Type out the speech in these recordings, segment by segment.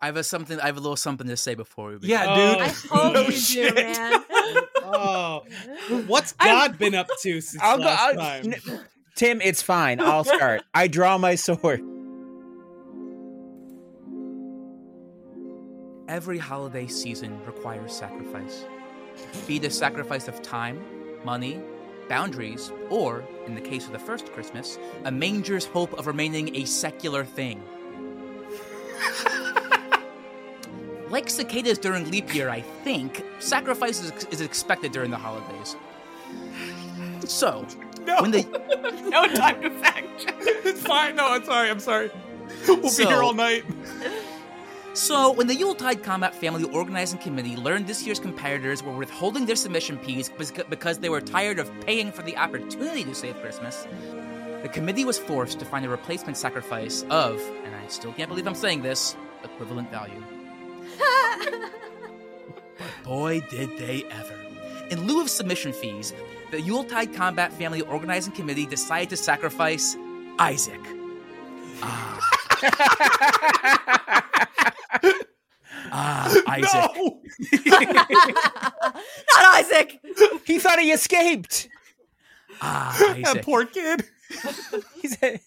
I have a something. I have a little something to say before we begin. Yeah, Oh, dude. I hope no you shit. do, man. Oh, what's God been up to since I'll go. I'll, time? n- Tim, it's fine. I'll start. I draw my sword. Every holiday season requires sacrifice. Be it a sacrifice of time, money, boundaries, or, in the case of the first Christmas, a manger's hope of remaining a secular thing. Like cicadas during leap year, I think, sacrifice is, is expected during the holidays. So, No, when the no time to fact check. It's fine. No, I'm sorry. I'm sorry. We'll be here all night. So, when the Yuletide Combat Family Organizing Committee learned this year's competitors were withholding their submission fees because they were tired of paying for the opportunity to save Christmas, the committee was forced to find a replacement sacrifice of, and I still can't believe I'm saying this, equivalent value. But boy, did they ever. In lieu of submission fees, the Yuletide Combat Family Organizing Committee decided to sacrifice Isaac. Ah. Ah, Isaac. No. Not Isaac. He thought he escaped. Ah, That Isaac. poor kid. He's a,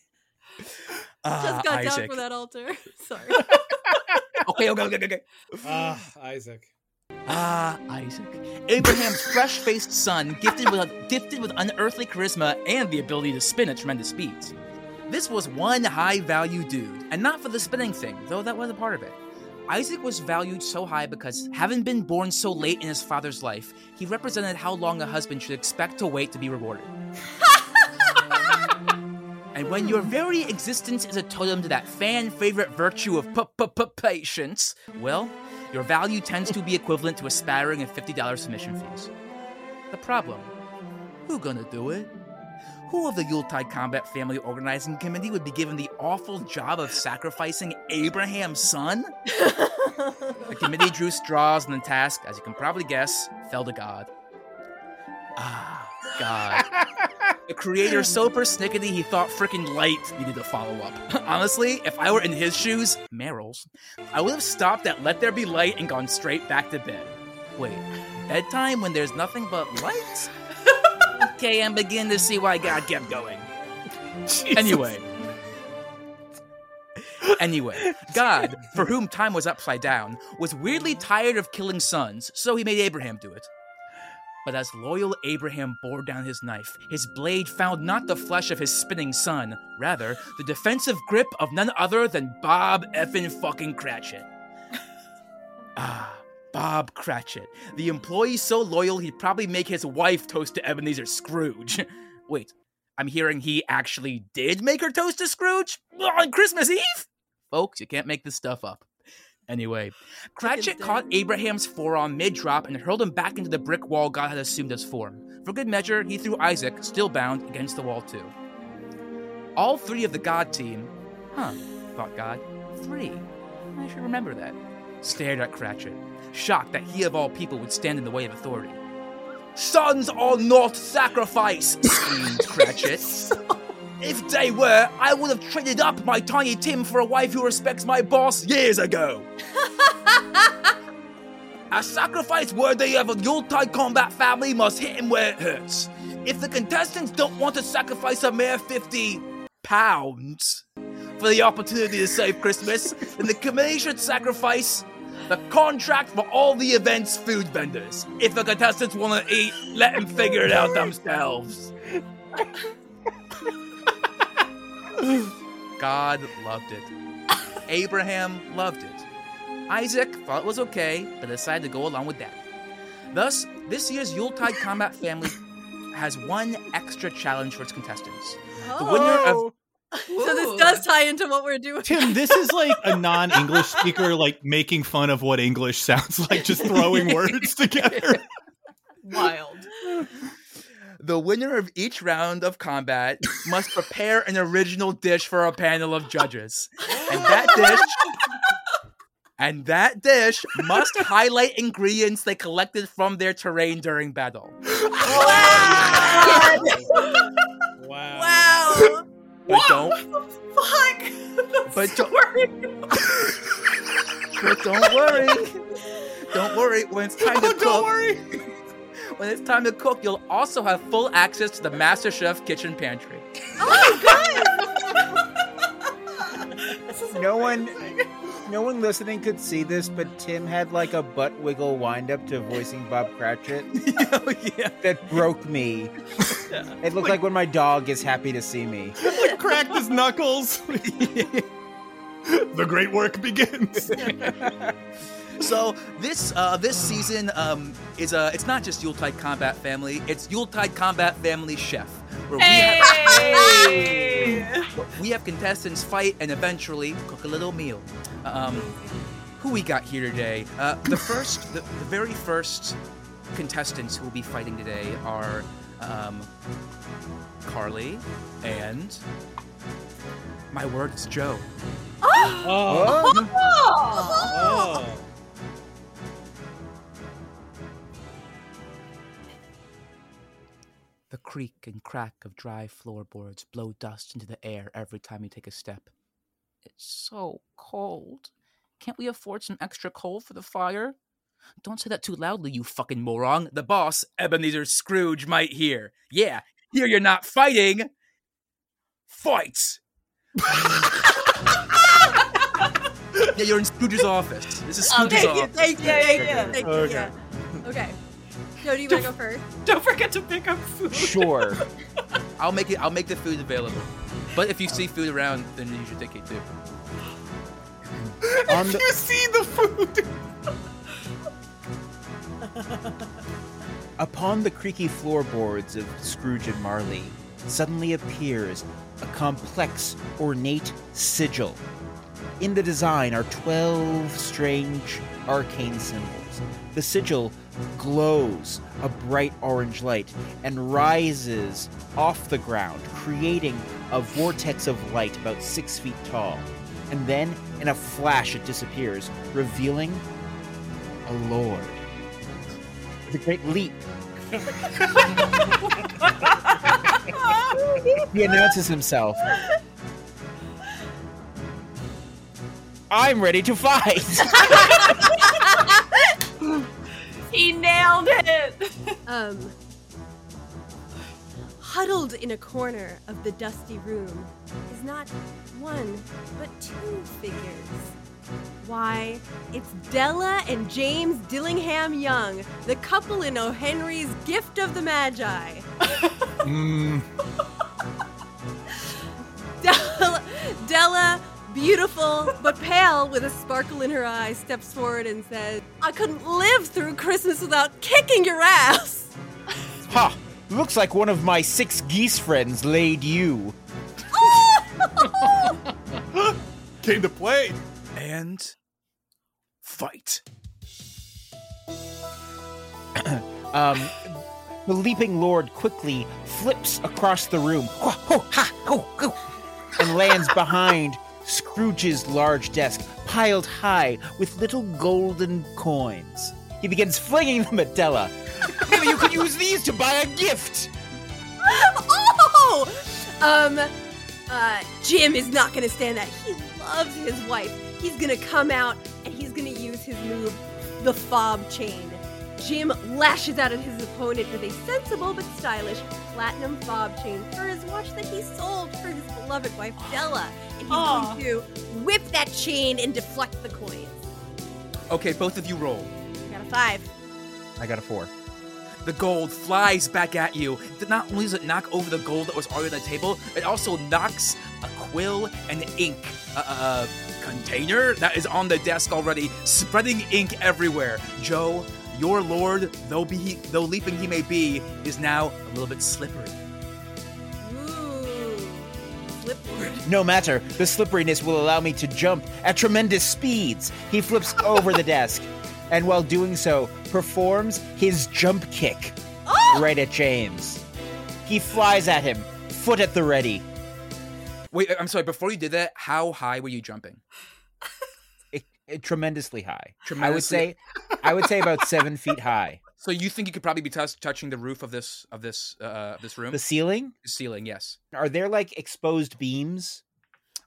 Just got down Isaac. for that altar. Sorry. Okay, okay, okay, okay, okay. Ah, Isaac. Ah, Isaac. Abraham's fresh-faced son, gifted with gifted with unearthly charisma and the ability to spin at tremendous speeds. This was one high-value dude, and not for the spinning thing, though that was a part of it. Isaac was valued so high because, having been born so late in his father's life, he represented how long a husband should expect to wait to be rewarded. And when your very existence is a totem to that fan favorite virtue of patience, well, your value tends to be equivalent to a spattering of $50 submission fees. The problem who gonna do it? Who of the Yuletide Combat Family Organizing Committee would be given the awful job of sacrificing Abraham's son? The committee drew straws, and the task, as you can probably guess, fell to God. Ah, God. The creator so persnickety he thought freaking light needed to follow up. Honestly, if I were in his shoes, Merrill's, I would have stopped at Let There Be Light and gone straight back to bed. Wait, bedtime when there's nothing but lights? okay, I'm beginning to see why God kept going. Anyway. Anyway, God, for whom time was upside down, was weirdly tired of killing sons, so he made Abraham do it. But as loyal Abraham bore down his knife, his blade found not the flesh of his spinning son, rather, the defensive grip of none other than Bob effin' fucking Cratchit. ah, Bob Cratchit, the employee so loyal he'd probably make his wife toast to Ebenezer Scrooge. Wait, I'm hearing he actually did make her toast to Scrooge on Christmas Eve? Folks, you can't make this stuff up. Anyway, Cratchit caught Abraham's forearm mid drop and hurled him back into the brick wall God had assumed as form. For good measure, he threw Isaac, still bound, against the wall too. All three of the God team, huh, thought God, three. I should remember that. Stared at Cratchit, shocked that he of all people would stand in the way of authority. Sons are not sacrifice, screamed Cratchit. If they were, I would have traded up my Tiny Tim for a wife who respects my boss years ago. a sacrifice worthy of a Yuletide combat family must hit him where it hurts. If the contestants don't want to sacrifice a mere 50 pounds for the opportunity to save Christmas, then the committee should sacrifice the contract for all the event's food vendors. If the contestants want to eat, let them figure it out themselves. God loved it. Abraham loved it. Isaac thought it was okay, but decided to go along with that. Thus, this year's Yuletide Combat Family has one extra challenge for its contestants. The winner of oh. So this does tie into what we're doing. Tim, this is like a non-English speaker like making fun of what English sounds like, just throwing words together. Wild. the winner of each round of combat must prepare an original dish for a panel of judges. And that dish and that dish must highlight ingredients they collected from their terrain during battle. Wow. Wow. But don't Fuck. but don't, But don't worry. Don't worry. When it's time to Oh, cook, don't worry. When it's time to cook, you'll also have full access to the Master Chef kitchen pantry. Oh my god! No one, no one listening could see this, but Tim had like a butt wiggle wind up to voicing Bob Cratchit oh yeah. that broke me. It looked like when my dog is happy to see me. Cracked his knuckles. the great work begins. So this uh, this season um, is uh, it's not just Yuletide Combat Family. It's Yuletide Combat Family Chef, where we have we have contestants fight and eventually cook a little meal. Um, who we got here today? Uh, the first, the, the very first contestants who will be fighting today are um, Carly and my word is Joe. Oh, Oh. The creak and crack of dry floorboards blow dust into the air every time you take a step. It's so cold. Can't we afford some extra coal for the fire? Don't say that too loudly, you fucking moron. The boss, Ebenezer Scrooge, might hear. Yeah, here you're not fighting. Fight! yeah, you're in Scrooge's office. This is Scrooge's thank you, office. thank you, thank you, thank you, Okay. yeah. Okay. Joe, do you want to go first? Don't forget to pick up food. sure. I'll make it. I'll make the food available. But if you see food around, then you should take it too. On if the- you see the food. Upon the creaky floorboards of Scrooge and Marley suddenly appears a complex, ornate sigil. In the design are 12 strange arcane symbols. The sigil glows a bright orange light and rises off the ground, creating a vortex of light about six feet tall. And then, in a flash, it disappears, revealing a lord. With a great leap, he announces himself. I'm ready to fight. He nailed it. Um, huddled in a corner of the dusty room is not one, but two figures. Why, it's Della and James Dillingham Young, the couple in O. Henry's Gift of the Magi. Mm, Della, Della, beautiful but pale with a sparkle in her eye, steps forward and says, I couldn't live through Christmas without kicking your ass. ha! Looks like one of my six geese friends laid you. came to play. And fight. Um, the leaping lord quickly flips across the room Hua, ho, ha, ho, ho, and lands behind Scrooge's large desk, piled high with little golden coins. He begins flinging them at Della. Maybe you could use these to buy a gift. oh! Um, uh, Jim is not gonna stand that. He loves his wife. He's gonna come out and he's gonna use his move, the fob chain. Jim lashes out at his opponent with a sensible but stylish platinum fob chain for his watch that he sold for his beloved wife Della. And he's Aw. going to whip that chain and deflect the coins. Okay, both of you roll. I got a five. I got a four. The gold flies back at you. Not only does it knock over the gold that was already on the table, it also knocks a quill and ink uh, uh, container that is on the desk already, spreading ink everywhere. Joe, your lord, though be though leaping he may be, is now a little bit slippery. Ooh. Slipboard. No matter, the slipperiness will allow me to jump at tremendous speeds. He flips over the desk, and while doing so, performs his jump kick oh! right at James. He flies at him, foot at the ready. Wait, I'm sorry. Before you did that, how high were you jumping? It- tremendously high. I would say, I would say about seven feet high. So you think you could probably be tus touching the roof of this of this uh, of this room? The ceiling? The ceiling, yes. Are there like exposed beams?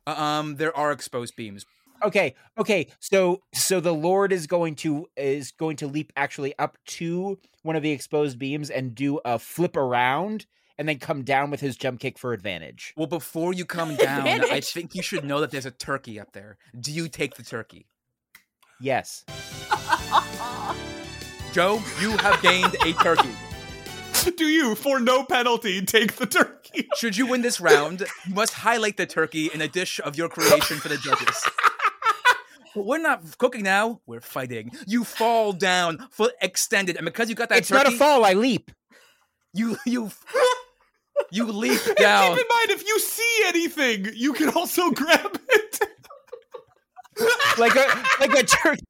Uh, Um, there are exposed beams. Okay, okay. So so the Lord is going to is going to leap actually up to one of the exposed beams and do a flip around and then come down with his jump kick for advantage. Well, before you come down, I think you should know that there's a turkey up there. Do you take the turkey? Yes. Joe, you have gained a turkey. Do you, for no penalty, take the turkey? Should you win this round, you must highlight the turkey in a dish of your creation for the judges. But we're not cooking now. We're fighting. You fall down, foot extended, and because you got that it's turkey, not a fall, I leap. you you you leap down. Keep in mind, if you see anything, you can also grab it. Like a like a turkey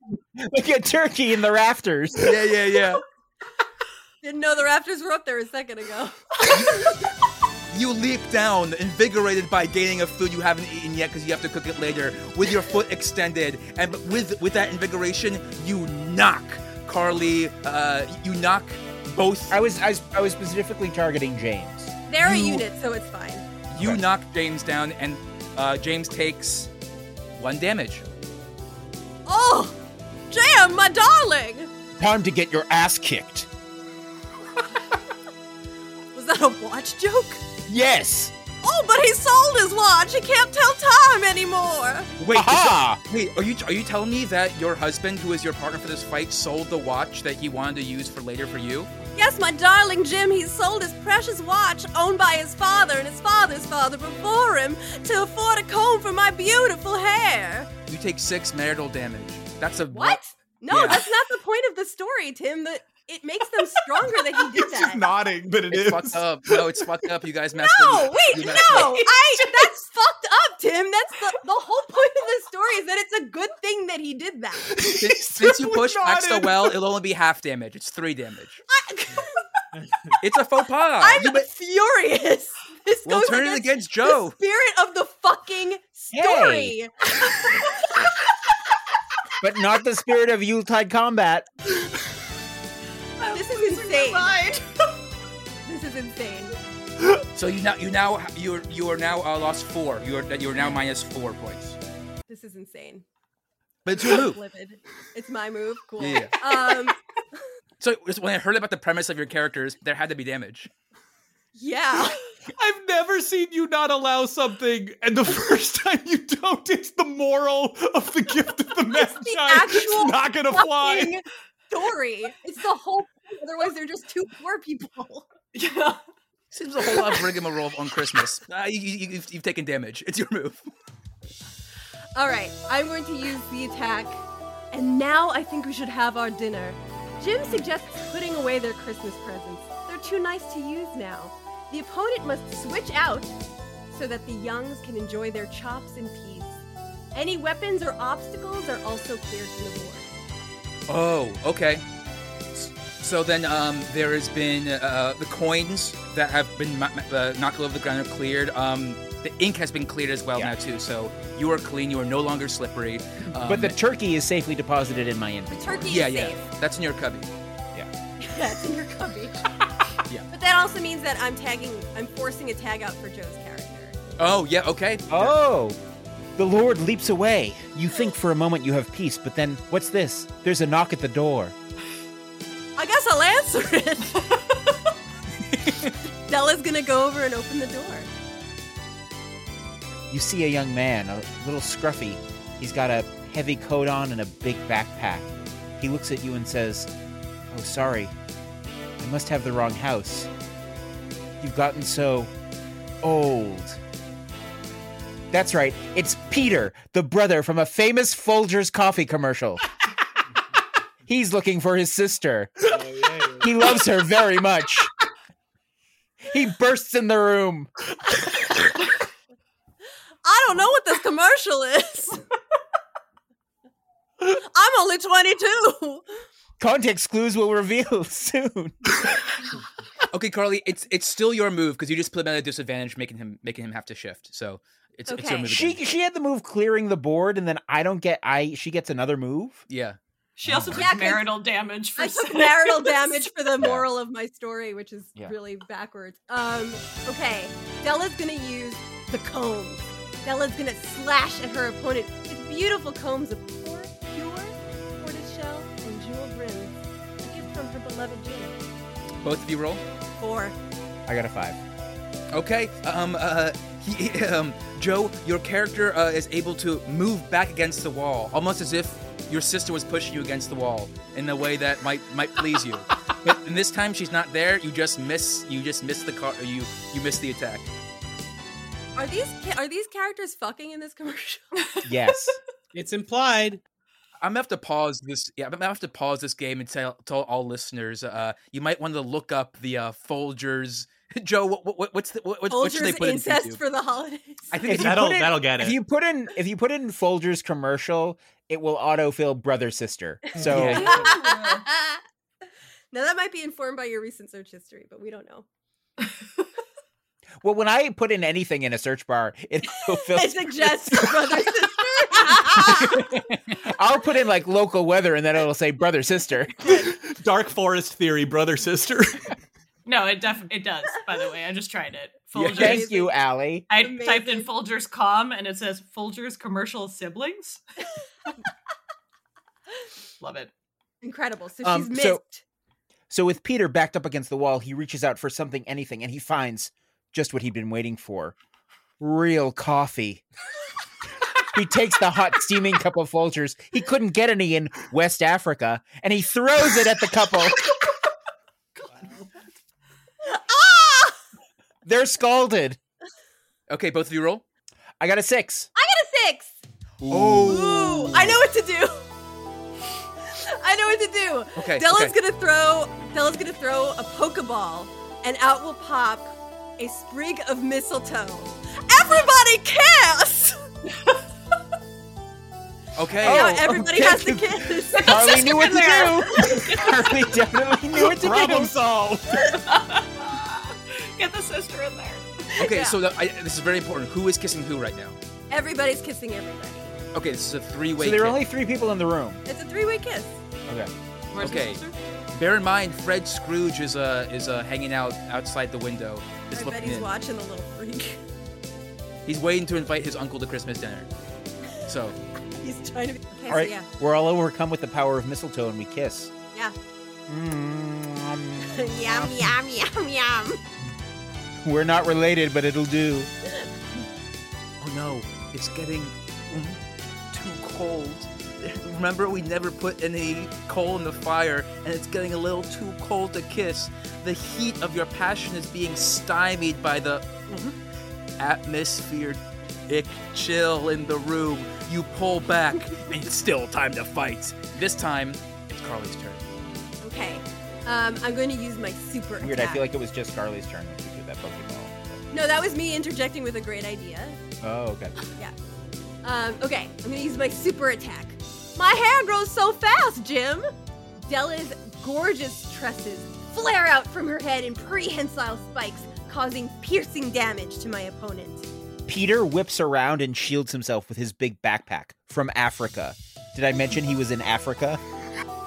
like a turkey in the rafters. Yeah, yeah, yeah. Didn't know the rafters were up there a second ago. You leap down, invigorated by gaining a food you haven't eaten yet because you have to cook it later, with your foot extended, and with with that invigoration, you knock Carly. Uh, you knock both. I was I was I was specifically targeting James. They're a unit, so it's fine. You knock James down, and uh, James takes one damage. Oh, Jam, my darling! Time to get your ass kicked. Was that a watch joke? Yes. Oh, but he sold his watch. He can't tell time anymore. Wait, that- wait, are you are you telling me that your husband, who is your partner for this fight, sold the watch that he wanted to use for later for you? Yes, my darling Jim, he sold his precious watch, owned by his father and his father's father before him, to afford a comb for my beautiful hair. You take six marital damage. That's a What? No, Yeah. that's not the point of the story, Tim. That it makes them stronger that he did He's that. nodding, but it It's is. fucked up. No, it's fucked up. You guys messed up. No, up. wait, You no, messed up. I. That's fucked up, Tim. That's the the whole point of the story is that it's a good thing that he did that. Since, since you push Max the well, it'll only be half damage. It's three damage. I, It's a faux pas. I'm You ma- furious. This We'll goes turn it against against Joe. the spirit of the fucking story. But not the spirit of Yuletide combat. This is insane. This is insane. So you now you now you're you are now uh, lost four. You're you're now minus four points. This is insane. But it's your move. Livid. It's my move. Cool. Yeah. Um. So when I heard about the premise of your characters, there had to be damage. Yeah. I've never seen you not allow something, and the first time you don't, it's the moral of the gift of the Magi. the actual it's not gonna fly. Fucking story. It's the whole. Otherwise, they're just two poor people. Yeah. Seems a whole lot of rigmarole on Christmas. Uh, you, you, you've, you've taken damage. It's your move. All right. I'm going to use the attack, and now I think we should have our dinner. Jim suggests putting away their Christmas presents. They're too nice to use now. The opponent must switch out so that the youngs can enjoy their chops in peace. Any weapons or obstacles are also cleared from the board. Oh, okay. So then, um, there has been uh, the coins that have been ma- ma- uh, knocked over the ground are cleared. Um, the ink has been cleared as well Yeah. now too. So you are clean. You are no longer slippery. Um, But the turkey is safely deposited in my inventory. Turkey yeah, is yeah, safe. that's in your cubby. Yeah. That's in your cubby. Yeah. But that also means that I'm tagging, I'm forcing a tag out for Joe's character. Oh yeah, okay. Oh! The Lord leaps away. You think for a moment you have peace, but then what's this? There's a knock at the door. I guess I'll answer it. Della's gonna go over and open the door. You see a young man, a little scruffy. He's got a heavy coat on and a big backpack. He looks at you and says, Oh, sorry. I must have the wrong house. You've gotten so old. That's right. It's Peter, the brother from a famous Folgers coffee commercial. He's looking for his sister. He loves her very much. He bursts in the room. I don't know what this commercial is. I'm only 22. Context clues will reveal soon. Okay, Carly, it's it's still your move because you just put him at a disadvantage, making him making him have to shift. So it's it's your Okay. move. She again. she had the move clearing the board, and then I don't get I she gets another move. yeah. She also took Yeah, 'cause marital damage for I took marital damage for the moral of my story, which is Yeah. really backwards. Um, okay. Della's gonna use the combs. Della's gonna slash at her opponent with beautiful combs of her beloved Jim. Both of you roll. Four. I got a five. Okay. Um. Uh. He, um. Joe, your character uh, is able to move back against the wall, almost as if your sister was pushing you against the wall in a way that might might please you. but and this time she's not there. You just miss. You just miss the car. You you miss the attack. Are these ca- are these characters fucking in this commercial? Yes. It's implied. I'm gonna have to pause this. Yeah, I'm gonna have to pause this game and tell, tell all listeners. Uh, you might want to look up the uh, Folgers. Joe, what, what, what's the what, what, what should they Folgers put in incest YouTube? for the holidays. I think If it's That'll put in- that'll get it. if you put in if you put in Folgers commercial, it will autofill brother sister. So Yeah. now that might be informed by your recent search history, but we don't know. well when I put in anything in a search bar, it autofills. I suggest brother sister. I'll put in like local weather and then it'll say brother sister. Dark Forest Theory, brother sister. No, it def it does. By the way, I just tried it. Yeah, Folgers. Thank you, Allie. I Amazing. typed in Folgers com and it says Folgers commercial siblings. Love it. Incredible. So Um, she's missed. so- So with Peter backed up against the wall, he reaches out for something, anything, and he finds just what he'd been waiting for. Real coffee. He takes the hot steaming cup of Folgers. He couldn't get any in West Africa, and he throws it at the couple. ah! They're scalded. okay. Both of you roll. I got a six. I got a six. Ooh, I know what to do. I know what to do. Okay. Della's okay. gonna throw. Della's gonna throw a pokeball, and out will pop a sprig of mistletoe. Everybody kiss! Okay. Oh, now everybody okay. has to kiss. Harley knew what to do. Harley definitely knew what to Problem do. solved. Get the sister in there. Okay. Yeah. So the, I, this is very important. Who is kissing who right now? Everybody's kissing everybody. Okay. This is a three-way. So there are kiss. only three people in the room. It's a three-way kiss. Okay. Where's Okay. Bear in mind, Fred Scrooge is uh is uh hanging out outside the window, just I bet he's in. watching the little freak. He's waiting to invite his uncle to Christmas dinner. So He's trying to be. Okay, All right. so yeah, We're all overcome with the power of mistletoe, and we kiss. yeah. Mm, yum yum yum yum. We're not related, but it'll do. Oh no, it's getting mm, too cold. Remember, we never put any coal in the fire, and it's getting a little too cold to kiss. The heat of your passion is being stymied by the atmosphere chill in the room. You pull back, and it's still time to fight. This time, it's Carly's turn. Okay. Um, I'm going to use my super Weird. attack. I feel like it was just Carly's turn when she threw that Pokeball. No, that was me interjecting with a great idea. Oh, okay. Yeah. Um, okay, I'm gonna use my super attack. My hair grows so fast, Jim! Della's gorgeous tresses flare out from her head in prehensile spikes, causing piercing damage to my opponent. Peter whips around and shields himself with his big backpack from Africa. Did I mention he was in Africa?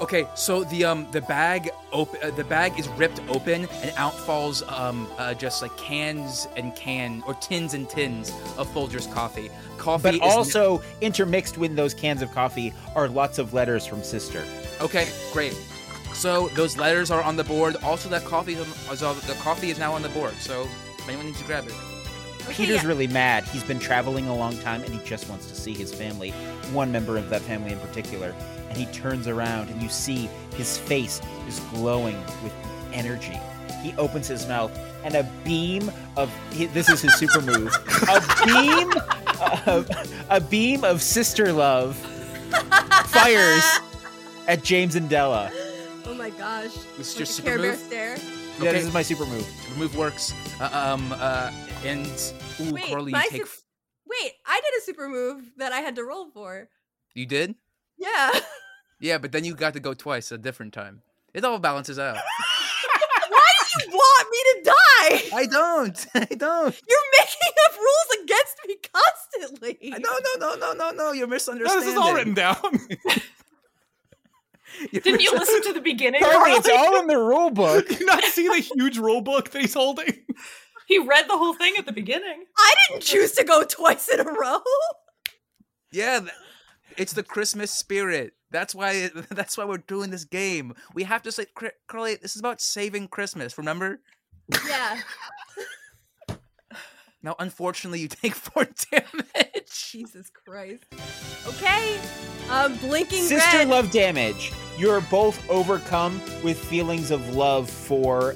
Okay, so the um the bag op- uh, the bag is ripped open and out falls um uh, just like cans and can or tins and tins of Folgers coffee. Coffee But is also intermixed with those cans of coffee are lots of letters from Sister. okay, great. So those letters are on the board. Also, that coffee is on, the coffee is now on the board. So if anyone needs to grab it. Okay, Peter's yeah. really mad. He's been traveling a long time and he just wants to see his family, one member of that family in particular. And he turns around and you see his face is glowing with energy. He opens his mouth and a beam of this is his super move. A beam of a beam of sister love fires at James and Della. Oh my gosh. This is Like your a super Care Bear move? stare. Yeah, Okay. this is my super move. The move works. Uh, um uh and ooh, Wait, Carly, you take. sup- Wait, I did a super move that I had to roll for. You did? Yeah. Yeah, but then you got to go twice a different time. It all balances out. Why do you want me to die? I don't. I don't. You're making up rules against me constantly. No, no, no, no, no, no. You're No, misunderstanding. this is all written down. You're Didn't you listen to the beginning? Carly, it's all in the rule book. You not see the huge rule book that he's holding? He read the whole thing at the beginning. I didn't choose to go twice in a row. Yeah, it's the Christmas spirit. That's why. That's why we're doing this game. We have to say, Cr- Carly, this is about saving Christmas. Remember? Yeah. Now, unfortunately, you take four damage. Jesus Christ. Okay. Um, blinking Sister red. love damage. You're both overcome with feelings of love for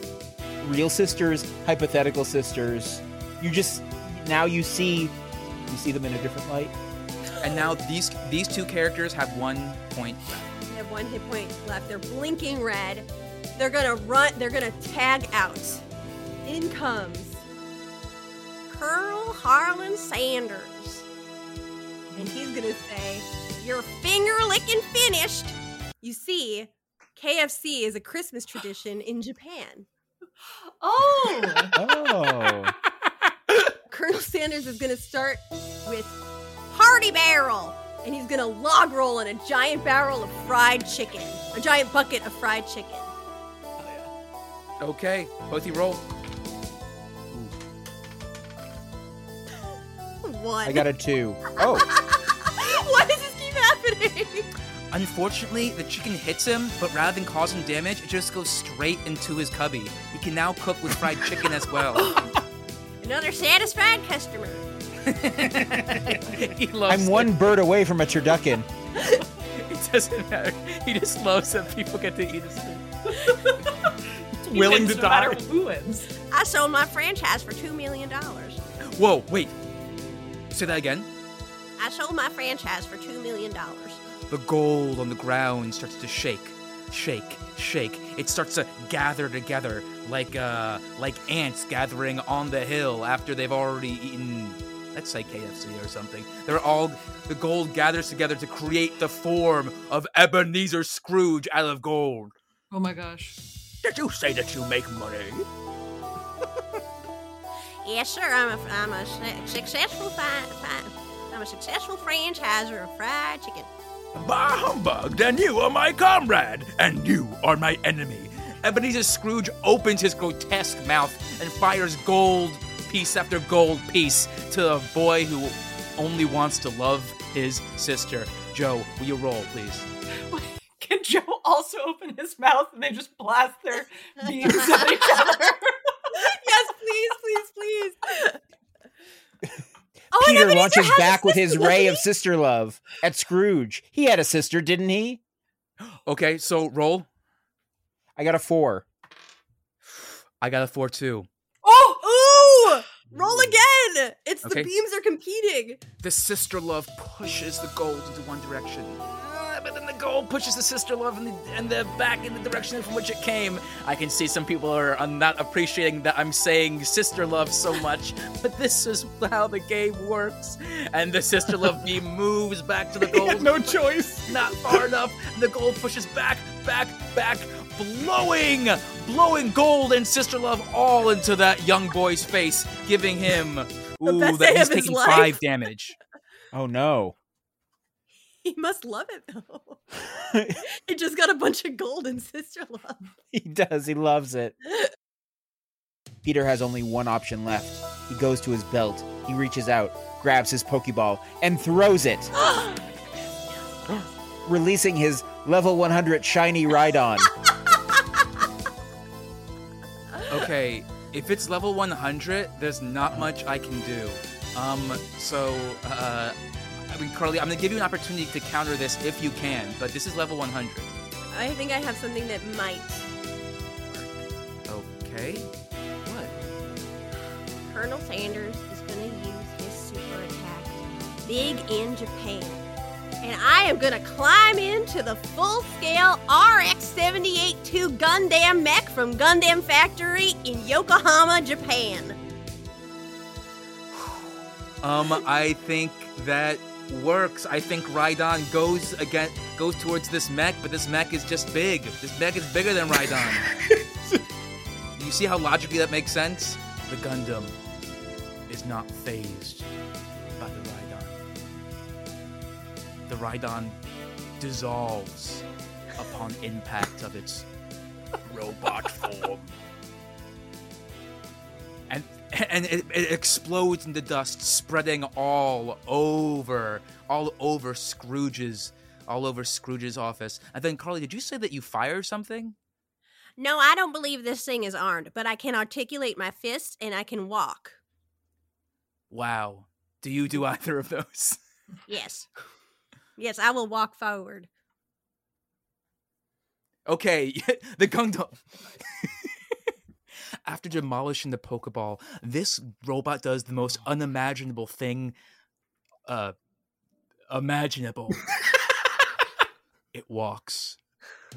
real sisters, hypothetical sisters. You just now you see you see them in a different light. And now these these two characters have one point left. They have one hit point left. They're blinking red. They're gonna run. They're gonna tag out. In comes Colonel Harlan Sanders, and he's gonna say, "Your finger licking finished." You see, KFC is a Christmas tradition in Japan. Oh, Oh. Colonel Sanders is gonna start with Party Barrel, and he's gonna log roll in a giant barrel of fried chicken, a giant bucket of fried chicken. Oh, okay, both you roll. One. I got a two. Oh, Why does this keep happening? Unfortunately, the chicken hits him, but rather than causing damage, it just goes straight into his cubby. He can now cook with fried chicken as well. Another satisfied customer. he loves I'm one bird away from a turducken. It. it doesn't matter. He just loves that people get to eat his food. He willing wins to no matter die. who wins. I sold my franchise for two million dollars. Whoa, wait. Say that again. I sold my franchise for two million dollars. The gold on the ground starts to shake, shake, shake. It starts to gather together like uh like ants gathering on the hill after they've already eaten let's say KFC or something. They're all the gold gathers together to create the form of Ebenezer Scrooge out of gold. Oh my gosh. Did you say that you make money? Yes, sir. I'm a I'm a successful fi- fi- I'm a successful franchiser of fried chicken. Bah humbug, then you are my comrade, and you are my enemy. Ebenezer Scrooge opens his grotesque mouth and fires gold piece after gold piece to a boy who only wants to love his sister. Joe, will you roll, please? Can Joe also open his mouth and they just blast their beams at each other? yes, please, please, please. Oh, Peter Ebenezer launches back with his ray doesn't of sister love at Scrooge. He had a sister, didn't he? Okay, so roll. I got a four. I got a 4 too. Oh, ooh! Roll again. It's Okay. the beams are competing. The sister love pushes the gold into one direction. But then the gold pushes the sister love in the, and the back in the direction from which it came. I can see some people are not appreciating that I'm saying sister love so much, but this is how the game works. And the sister love beam moves back to the gold, no choice. not far enough. And the gold pushes back, back, back, blowing, blowing gold and sister love all into that young boy's face, giving him. Ooh, that he's taking life. five damage. Oh no. He must love it though. he just got a bunch of gold in sister love. he does. He loves it. Peter has only one option left. He goes to his belt. He reaches out, grabs his Pokeball, and throws it, releasing his level 100 shiny Rhydon. Okay, if it's level 100, there's not much I can do. Um, so, uh, I mean, Carly, I'm gonna give you an opportunity to counter this if you can, but this is level 100. I think I have something that might. Okay. What? Colonel Sanders is going to use his super attack, Big in Japan. And I am going to climb into the full scale RX 78 2 Gundam mech from Gundam Factory in Yokohama, Japan. Um, I think that works. I think Rhydon goes again, goes towards this mech, but this mech is just big. This mech is bigger than Rhydon. you see how logically that makes sense? The Gundam is not phased by the Rhydon. The Rhydon dissolves upon impact of its robot form. And it, it explodes into dust, spreading all over, all over Scrooge's, all over Scrooge's office. And then, Carly, did you say that you fire something? No, I don't believe this thing is armed, but I can articulate my fists and I can walk. Wow. Do you do either of those? Yes. Yes, I will walk forward. Okay, the Gundam. After demolishing the Pokeball, this robot does the most unimaginable thing uh imaginable. it walks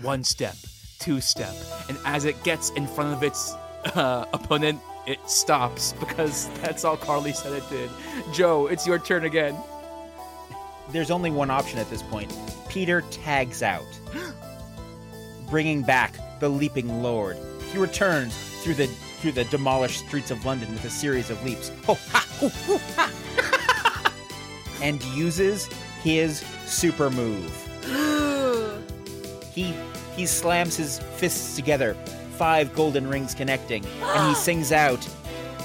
one step, two step, and as it gets in front of its uh, opponent, it stops because that's all Carly said it did. Joe, it's your turn again. There's only one option at this point. Peter tags out, bringing back the Leaping Lord. He returns through the through the demolished streets of London with a series of leaps. Ho, ha, hoo, hoo, ha. and uses his super move. He he slams his fists together, five golden rings connecting, and he sings out,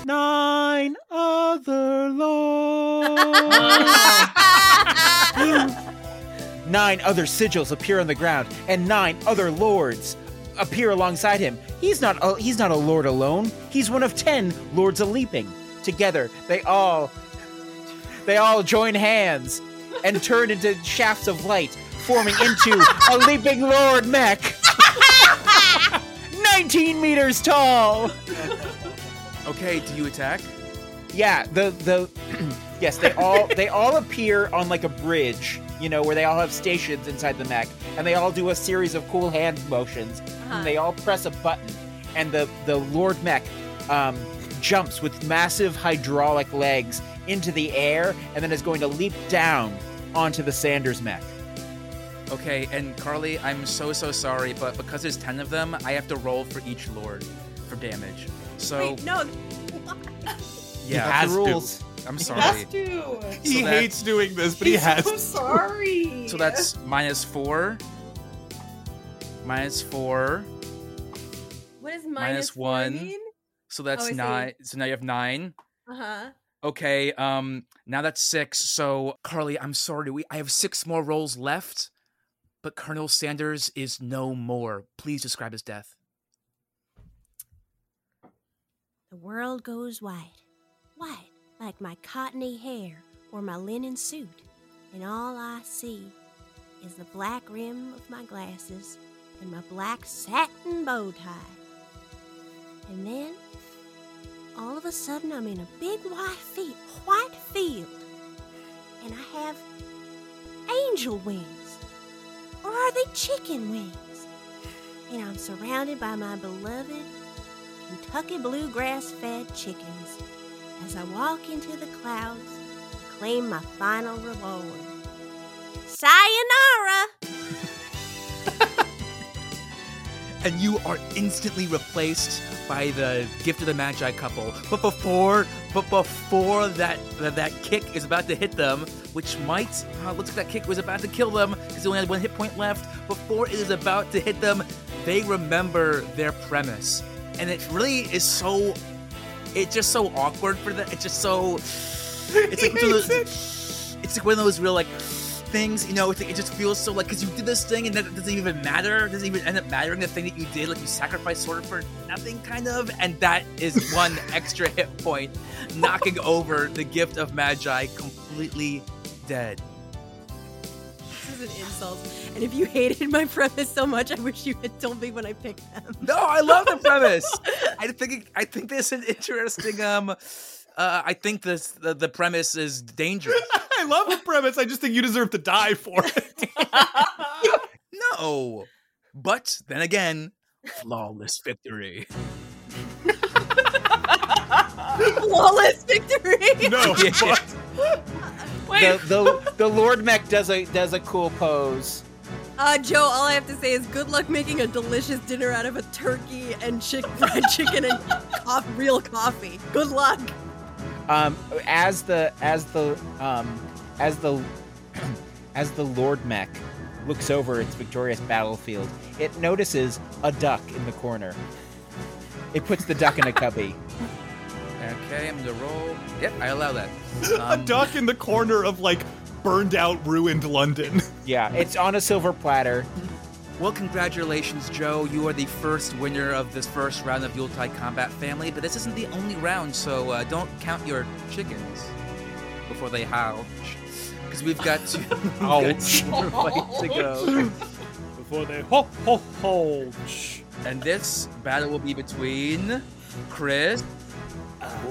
Nine other lords. nine other sigils appear on the ground, and nine other lords appear alongside him. He's not a, he's not a lord alone. He's one of ten lords a leaping. Together, they all they all join hands and turn into shafts of light, forming into a leaping lord mech. 19 meters tall. Okay, do you attack? Yeah, the the yes, they all they all appear on like a bridge, you know, where they all have stations inside the mech, and they all do a series of cool hand motions, Uh-huh. and they all press a button, and the the Lord mech um, jumps with massive hydraulic legs into the air, and then is going to leap down onto the Sanders mech. Okay, and Carly, I'm so so sorry, but because there's ten of them, I have to roll for each lord for damage. So Wait, no. yeah, That's the has to. rules. I'm Has sorry. to. He that- hates doing this, but he He's has. so sorry. So that's minus four. Minus four. What is Minus minus four one. mean? So that's Oh, I see. nine. So now you have nine. Uh huh. Okay, um, now that's six. So Carly, I'm sorry. We I have six more rolls left, but Colonel Sanders is no more. Please describe his death. The world goes white, white like my cottony hair or my linen suit, and all I see is the black rim of my glasses and my black satin bow tie. And then, all of a sudden, I'm in a big white field, white field, and I have angel wings, or are they chicken wings? And I'm surrounded by my beloved Kentucky bluegrass fed chickens as I walk into the clouds to claim my final reward. Sayonara! and you are instantly replaced by the gift of the magi couple but before but before that that, kick is about to hit them which might uh, looks like that kick was about to kill them because they only had one hit point left before it is about to hit them they remember their premise and it really is so it's just so awkward for them it's just so it's like one of those- it's like one of those real like things, you know, it's like, it just feels so like because you did this thing and then it doesn't even matter. It doesn't even end up mattering the thing that you did. Like you sacrificed sort of for nothing, kind of, and that is one extra hit point, knocking over the gift of Magi completely dead. This is an insult. And if you hated my premise so much, I wish you had told me when I picked them. No, I love the premise. I think I think this is an interesting. Um, uh, I think this the, the premise is dangerous. I love the premise. I just think you deserve to die for it. No, but then again, flawless victory. Flawless victory! No, Yeah. but Wait, The, the the Lord mech does a does a cool pose. Uh, Joe, all I have to say is good luck making a delicious dinner out of a turkey and chick- fried chicken and coff- real coffee. Good luck. Um, as the as the um as the as the Lord mech looks over its victorious battlefield, it notices a duck in the corner. It puts the duck in a cubby. Okay, I'm gonna roll. Yep, I allow that. a Um, duck in the corner of like burned out, ruined London. Yeah, it's on a silver platter. Well, congratulations, Joe. You are the first winner of this first round of Yuletide Combat Family, but this isn't the only round, so uh, don't count your chickens before they hatch. Because we've got two, we've got two more fights to go. Before they ho ho ho. And this battle will be between Chris.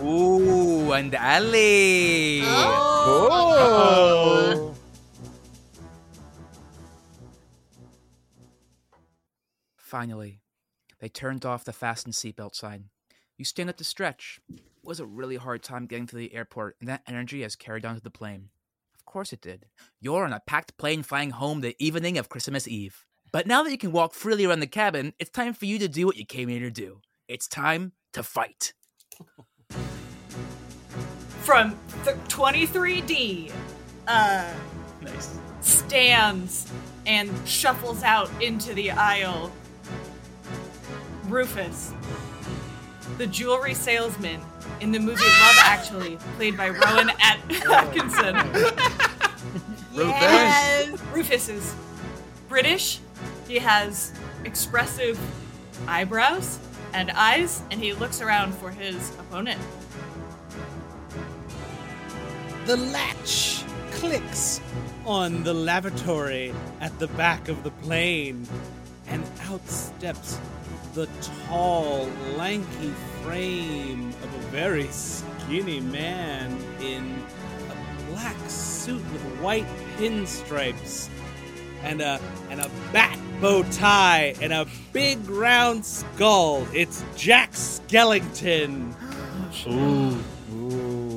Ooh, and Ali. Oh. Finally, they turned off the fasten seatbelt sign. You stand up to stretch. It was a really hard time getting to the airport, and that energy has carried onto the plane. Of course it did. You're on a packed plane flying home the evening of Christmas Eve. But now that you can walk freely around the cabin, it's time for you to do what you came here to do. It's time to fight. From th- 23D, uh, Nice. stands and shuffles out into the aisle. Rufus, the jewelry salesman in the movie Love Actually, played by Rowan At- Atkinson. Yes. Rufus is British. He has expressive eyebrows and eyes, and he looks around for his opponent. The latch clicks on the lavatory at the back of the plane, and out steps the tall, lanky frame of a very skinny man in a black suit with white pinstripes and a and a bat bow tie and a big round skull. It's Jack Skellington.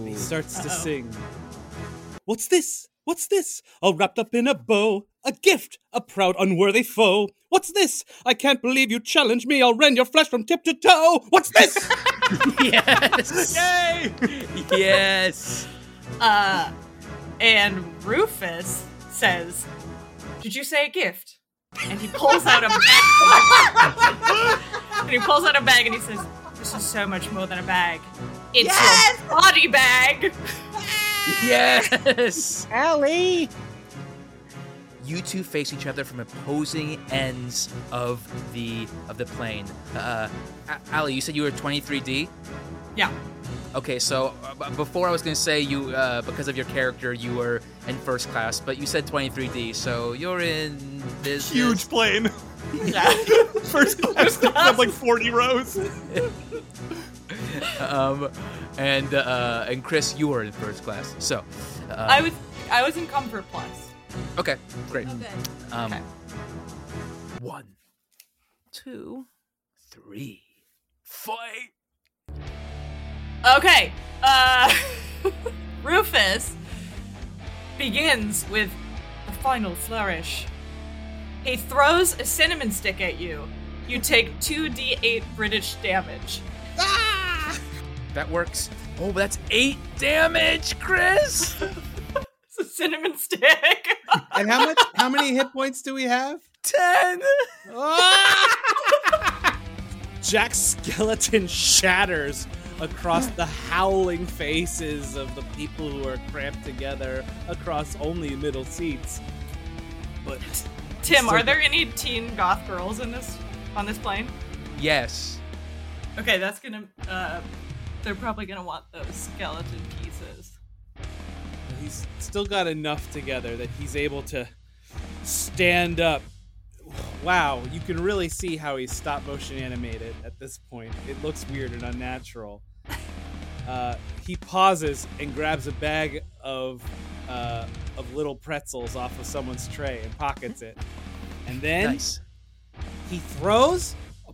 He starts to Uh-oh. sing. What's this? What's this? All wrapped up in a bow. A gift, a proud, unworthy foe. What's this? I can't believe you challenge me. I'll rend your flesh from tip to toe. What's this? yes. Yay! yes. Uh, and Rufus says, "Did you say a gift?" And he pulls out a bag. and he pulls out a bag and he says, "This is so much more than a bag. It's Yes! your body bag." Yes. Allie! You two face each other from opposing ends of the of the plane. Uh, A- Ali, you said you were 23D. Yeah. Okay, so uh, before I was gonna say you, uh, because of your character, you were in first class, but you said 23D, so you're in this Huge plane. Yeah. First class, have like 40 rows. Um, and uh, and Chris, you were in first class. So, uh, I was I was in comfort plus. okay, great. Okay. Um, Okay. One, two, three, fight. Okay. Uh Rufus begins with the final flourish. He throws a cinnamon stick at you. You take 2d8 British damage. Ah! That works. Oh, that's eight damage, Chris. It's a cinnamon stick. and how much? How many hit points do we have? Ten. Jack Skeleton shatters across the howling faces of the people who are cramped together across only middle seats. But Tim, are there any teen goth girls in this on this plane? Yes. Okay, that's gonna uh they're probably gonna want those skeleton pieces. he's still got enough together that he's able to stand up. Wow, you can really see how he's stop motion animated at this point. It looks weird and unnatural. Uh, he pauses and grabs a bag of uh, of little pretzels off of someone's tray and pockets it, and then Nice. he throws a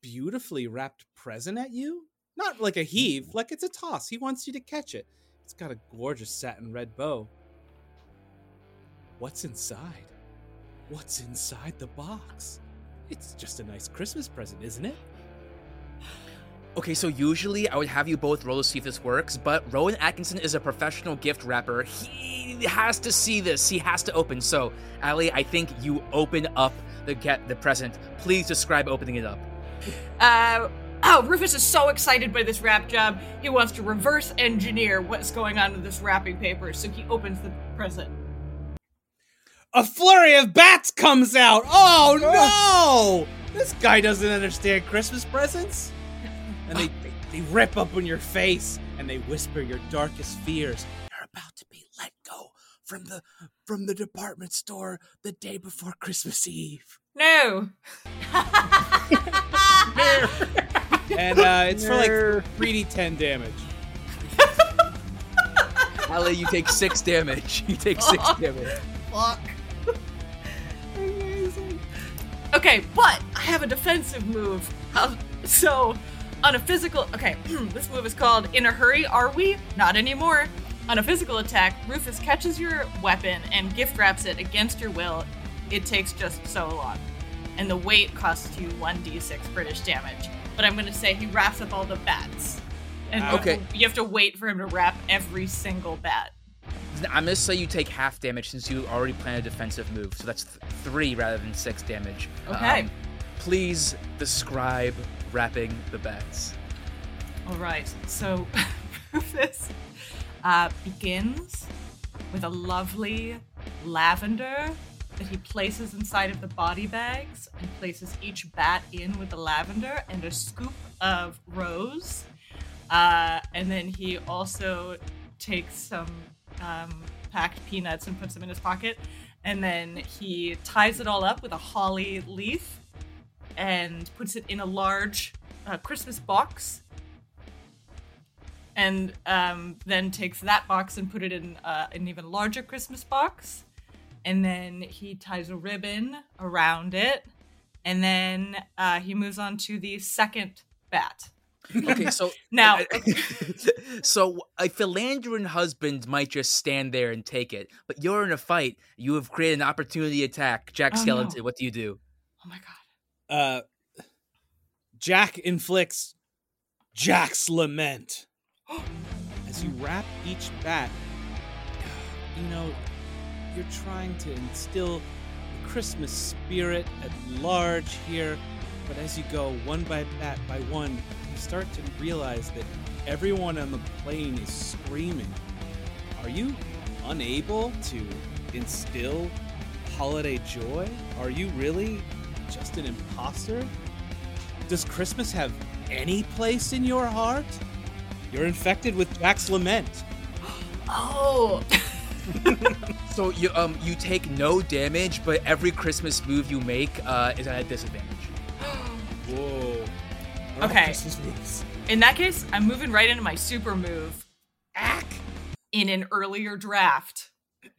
beautifully wrapped present at you. Not like a heave, like it's a toss. He wants you to catch it. It's got a gorgeous satin red bow. What's inside? What's inside the box? It's just a nice Christmas present, isn't it? Okay, so usually I would have you both roll to see if this works, but Rowan Atkinson is a professional gift wrapper. He has to see this. He has to open. So, Ali, I think you open up the get the present. Please describe opening it up. Uh Oh, Rufus is so excited by this wrap job. He wants to reverse engineer what's going on with this wrapping paper. So he opens the present. A flurry of bats comes out. Oh no! This guy doesn't understand Christmas presents. And they, they, they rip up in your face and they whisper your darkest fears. You're about to be let go from the from the department store the day before Christmas Eve. No. And uh, it's for like 3d10 damage. Ali, you take six damage. You take six damage. Fuck. Okay, but I have a defensive move. How, so, on a physical, okay, this move is called "In a Hurry." Are we? Not anymore. On a physical attack, Rufus catches your weapon and gift wraps it against your will. It takes just so long, and the weight costs you one d6 British damage. But I'm gonna say he wraps up all the bats, and you have to- Okay. you have to wait for him to wrap every single bat. I'm gonna say you take half damage since you already planned a defensive move, so that's th- three rather than six damage. Okay. Um, please describe wrapping the bats. All right, so Rufus uh, begins with a lovely lavender that he places inside of the body bags and places each bat in with the lavender and a scoop of rose. Uh, and then he also takes some um, packed peanuts and puts them in his pocket. And then he ties it all up with a holly leaf and puts it in a large uh, Christmas box and um, then takes that box and put it in uh, an even larger Christmas box. And then he ties a ribbon around it. And then uh, he moves on to the second bat. Okay, so Now, so a philandering husband might just stand there and take it, but you're in a fight. You have created an opportunity attack. Jack Oh, no. What do you do? oh my god. Uh, Jack inflicts Jack's lament. As you wrap each bat, you know, you're trying to instill the Christmas spirit at large here, but as you go one by bat by one, you start to realize that everyone on the plane is screaming. Are you unable to instill holiday joy? Are you really just an imposter? Does Christmas have any place in your heart? You're infected with Jack's lament. Oh, So you um you take no damage, but every Christmas move you make uh, is at a disadvantage. Whoa. We're Okay. Christmas moves. in that case, I'm moving right into my super move. Ack! In an earlier draft.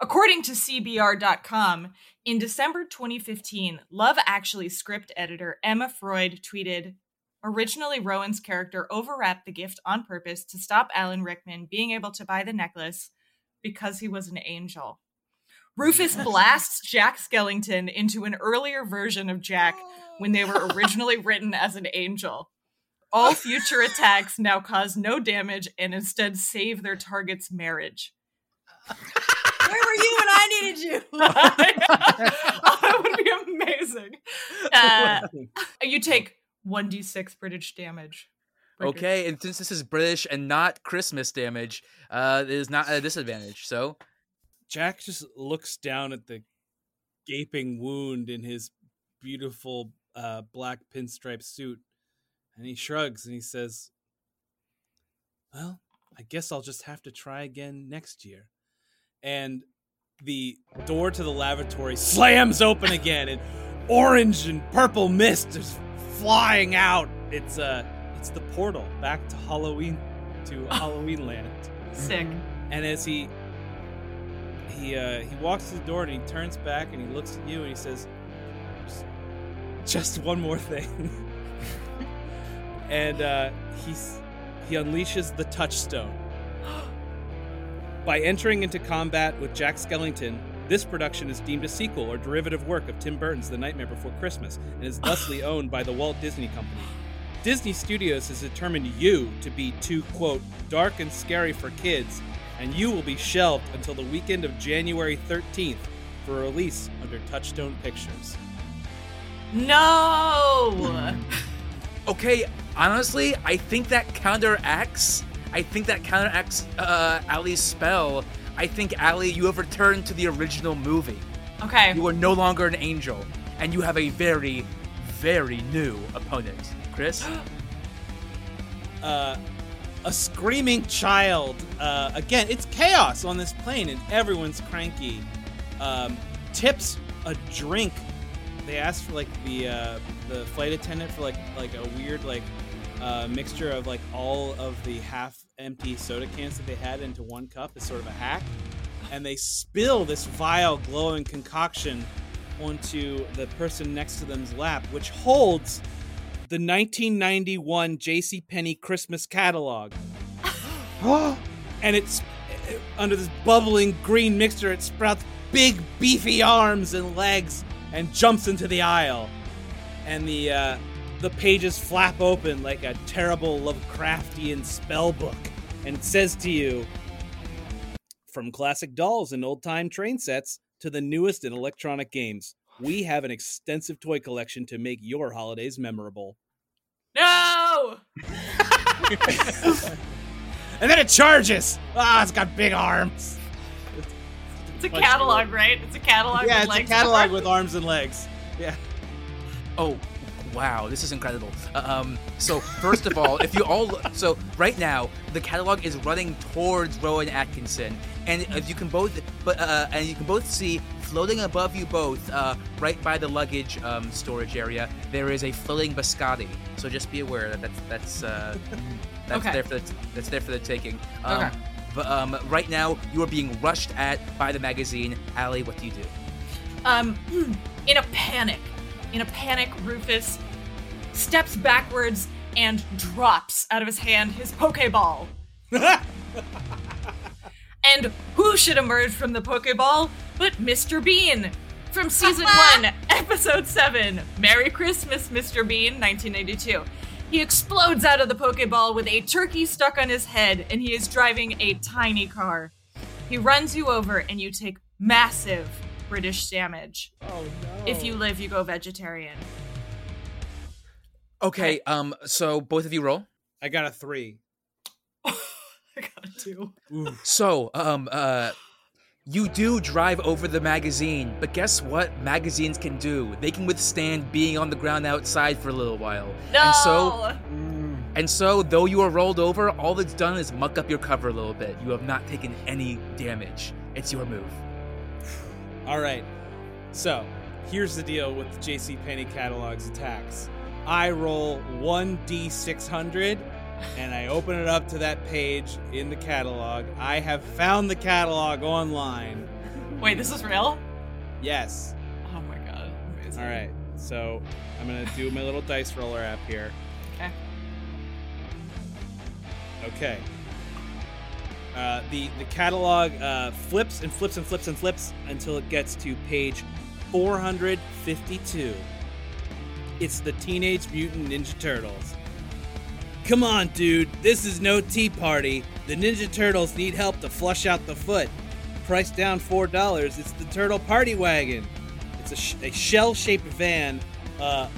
According to CBR.com, in December 2015, Love Actually script editor Emma Freud tweeted Originally, Rowan's character overwrapped the gift on purpose to stop Alan Rickman being able to buy the necklace because he was an angel. Rufus blasts Jack Skellington into an earlier version of Jack when they were oh. originally written as an angel. All future attacks now cause no damage and instead save their target's marriage. Where were you when I needed you? that would be amazing. Uh, you take 1d6 British damage. Breakers. Okay, and since this is British and not Christmas damage, uh, it is not a disadvantage. So Jack just looks down at the gaping wound in his beautiful uh, black pinstripe suit and he shrugs and he says, Well, I guess I'll just have to try again next year. And the door to the lavatory slams open again and orange and purple mist is flying out. It's uh it's the portal back to Halloween to Halloween land. Sick. And as he he uh, he walks to the door and he turns back and he looks at you and he says, "Just, one more thing." and uh, he's he unleashes the touchstone. By entering into combat with Jack Skellington, this production is deemed a sequel or derivative work of Tim Burton's The Nightmare Before Christmas and is thusly owned by the Walt Disney Company. Disney Studios has determined you to be too, quote, dark and scary for kids, and you will be shelved until the weekend of January 13th for release under Touchstone Pictures. No! Okay, honestly, I think that counteracts. I think that counteracts uh, Ali's spell. I think Ali, you have returned to the original movie. Okay. You are no longer an angel, and you have a very, very new opponent. Chris? uh, a screaming child. Uh, again, it's chaos on this plane, and everyone's cranky. Um, tips a drink. They asked for like the uh, the flight attendant for like like a weird like uh, mixture of like all of the half empty soda cans that they had into one cup as sort of a hack, and they spill this vile glowing concoction onto the person next to them's lap, which holds the 1991 J.C. Penney Christmas catalog. and it's under this bubbling green mixture. It sprouts big, beefy arms and legs and jumps into the aisle. And the uh, the pages flap open like a terrible Lovecraftian spell book, and it says to you, from classic dolls and old time train sets to the newest in electronic games. We have an extensive toy collection to make your holidays memorable. No! And then it charges! Ah, it's got big arms. It's a catalog, right? It's a catalog Yeah, with it's a catalog with arms and legs. Yeah. Oh, wow, this is incredible. Uh, um, so first of all, if you all, so right now the catalog is running towards Rowan Atkinson, and if you can both, but uh, and you can both see floating above you both, uh, right by the luggage um, storage area, there is a floating biscotti. So just be aware that that's that's uh, that's Okay. there for the that's there for the taking. Um, Okay. But um, right now you are being rushed at by the magazine. Allie, what do you do? Um, in a panic, in a panic, Rufus steps backwards and drops out of his hand his Pokeball. and who should emerge from the Pokeball but Mr. Bean from season uh-huh. one, episode seven. Merry Christmas, Mr. Bean, 1982. He explodes out of the Pokeball with a turkey stuck on his head, and he is driving a tiny car. He runs you over, and you take massive British damage. Oh no. If you live, you go vegetarian. Okay, um, so both of you roll. I got a three. I got a two. So, um, uh, you do drive over the magazine, but guess what magazines can do? They can withstand being on the ground outside for a little while. No. And so, and so, though you are rolled over, all it's done is muck up your cover a little bit. You have not taken any damage. It's your move. All right. So, here's the deal with JC Penney catalog's attacks. I roll 1d600 and I open it up to that page in the catalog. I have found the catalog online. Wait, this is real? Yes. Oh my god. Amazing. All right. So, I'm going to do my little dice roller app here. Okay. Okay. Uh, the the catalog uh, flips and flips and flips and flips until it gets to page 452. It's the Teenage Mutant Ninja Turtles. Come on, dude. This is no tea party. The Ninja Turtles need help to flush out the foot. Price down four dollars. It's the Turtle Party Wagon. It's a, sh- a shell-shaped van. Uh,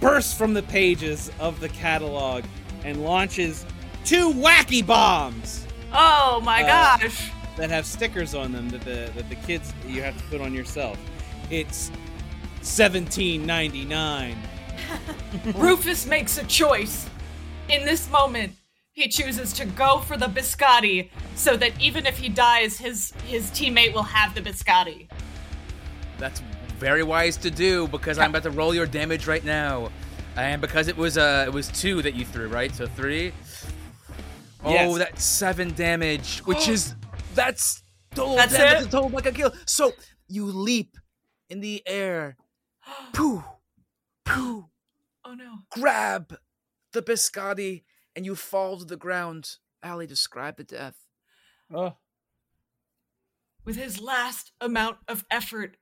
bursts from the pages of the catalog and launches two wacky bombs Oh my Uh, gosh. that have stickers on them that the that the kids you have to put on yourself. It's seventeen ninety nine. Rufus makes a choice. In this moment, he chooses to go for the biscotti so that even if he dies, his his teammate will have the biscotti. That's very wise to do because I'm about to roll your damage right now, and because it was uh it was two that you threw right, so three. Oh, Yes. that's seven damage, which is that's total That's damage, it? total like a kill. So you leap in the air, poo, poo, Oh no. grab the biscotti, and you fall to the ground. Ali, describe the death. Oh, With his last amount of effort,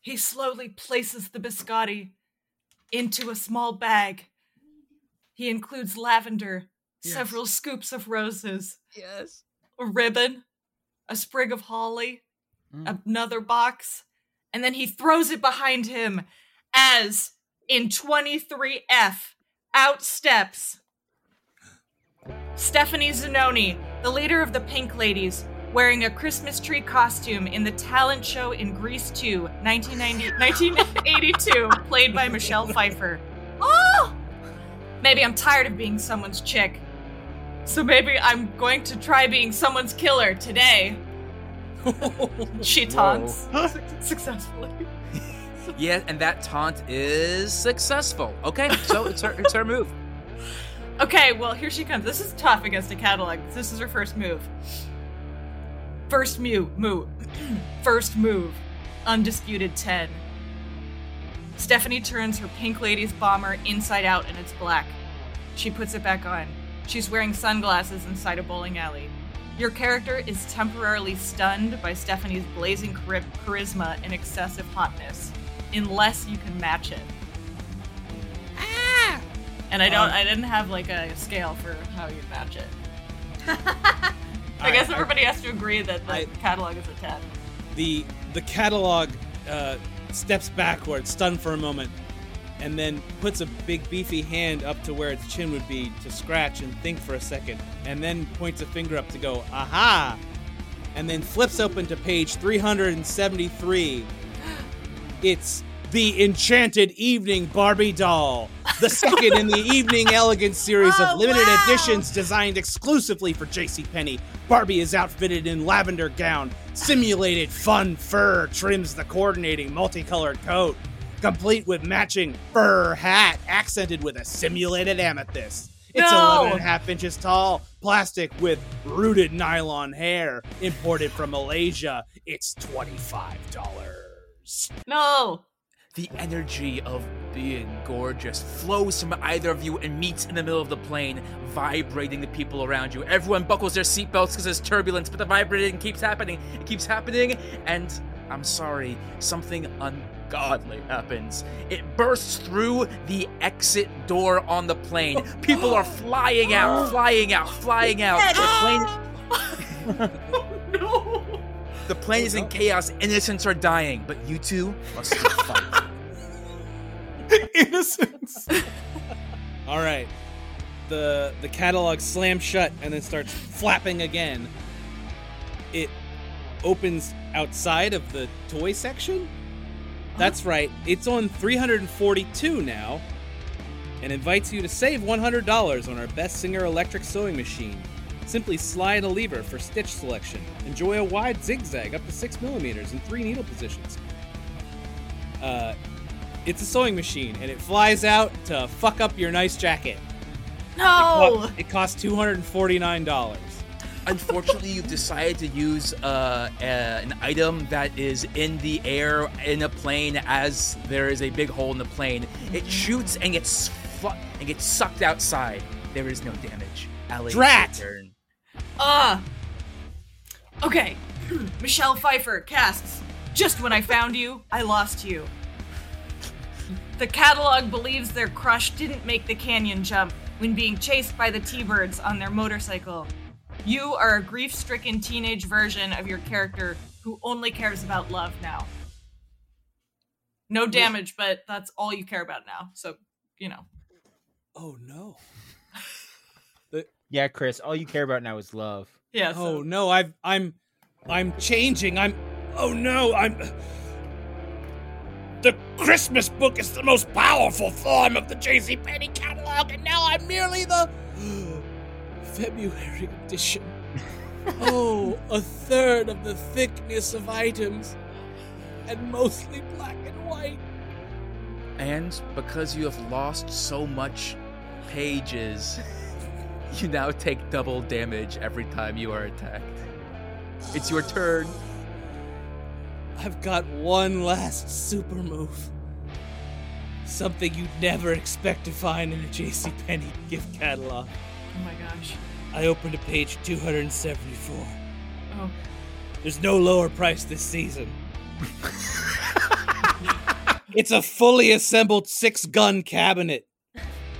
he slowly places the biscotti into a small bag. He includes lavender, Yes. several scoops of roses, Yes. a ribbon, a sprig of holly, hmm. another box, and then he throws it behind him as in 23F out steps Stephanie Zinone, the leader of the Pink Ladies, wearing a Christmas tree costume in the talent show in Grease 2, 1990, 1982, played by Michelle Pfeiffer. Oh! Maybe I'm tired of being someone's chick. So maybe I'm going to try being someone's killer today. She taunts successfully. Yeah, and that taunt is successful. Okay, so it's her, it's her move. Okay, well, here she comes. This is tough against a catalog. This is her first move. First move. Move. first move. Undisputed 10. Stephanie turns her Pink Ladies bomber inside out and it's black. She puts it back on. She's wearing sunglasses inside a bowling alley. Your character is temporarily stunned by Stephanie's blazing chari- charisma and excessive hotness, unless you can match it. And I don't. Um, I didn't have like a scale for how you match it. I I- guess I- everybody has to agree that the I- catalog is a ten. the the catalog uh, steps backward, stunned for a moment, and then puts a big beefy hand up to where its chin would be to scratch and think for a second, and then points a finger up to go, aha! And then flips open to page 373. It's the Enchanted Evening Barbie doll, the second in the Evening Elegance series Oh, of limited wow. editions designed exclusively for JCPenney. Barbie is outfitted in lavender gown. Simulated fun fur trims the coordinating multicolored coat, complete with matching fur hat accented with a simulated amethyst. It's No! 11 and a half inches tall, plastic with rooted nylon hair, imported from Malaysia. It's $25. No. The energy of being gorgeous flows from either of you and meets in the middle of the plane, vibrating the people around you. Everyone buckles their seatbelts because there's turbulence, but the vibrating keeps happening. It keeps happening, and I'm sorry, something ungodly happens. It bursts through the exit door on the plane. People are flying out, flying out, flying out. The plane, oh, No. the plane is in chaos. Innocents are dying, but you two must fight. Innocents. All right. The the catalog slams shut and then starts flapping again. It opens outside of the toy section. That's right. It's on 342 now and invites you to save $100 on our Best Singer electric sewing machine. Simply slide a lever for stitch selection. Enjoy a wide zigzag up to 6 millimeters in three needle positions. Uh, it's a sewing machine and it flies out to fuck up your nice jacket. No. It costs $249. Unfortunately, you've decided to use uh, uh, an item that is in the air in a plane as there is a big hole in the plane. It shoots and gets fl- and gets sucked outside. There is no damage. Allie, Drat! turn. Uh. Okay. Michelle Pfeiffer casts. Just when I found you, I lost you. The catalog believes their crush didn't make the canyon jump when being chased by the T-Birds on their motorcycle. You are a grief-stricken teenage version of your character who only cares about love now. No damage, but that's all you care about now. So, you know. Oh no. Yeah, Chris, all you care about now is love. Yeah. Oh, so. Oh no, I've I'm I'm changing. I'm Oh no, I'm The Christmas book is the most powerful form of the JC Penney catalog and now I'm merely the February edition. oh, a third of the thickness of items and mostly black and white. And because you have lost so much pages, you now take double damage every time you are attacked. It's your turn. I've got one last super move. Something you'd never expect to find in a JCPenney gift catalog. Oh my gosh. I opened to page 274. Oh. There's no lower price this season. it's a fully assembled six gun cabinet.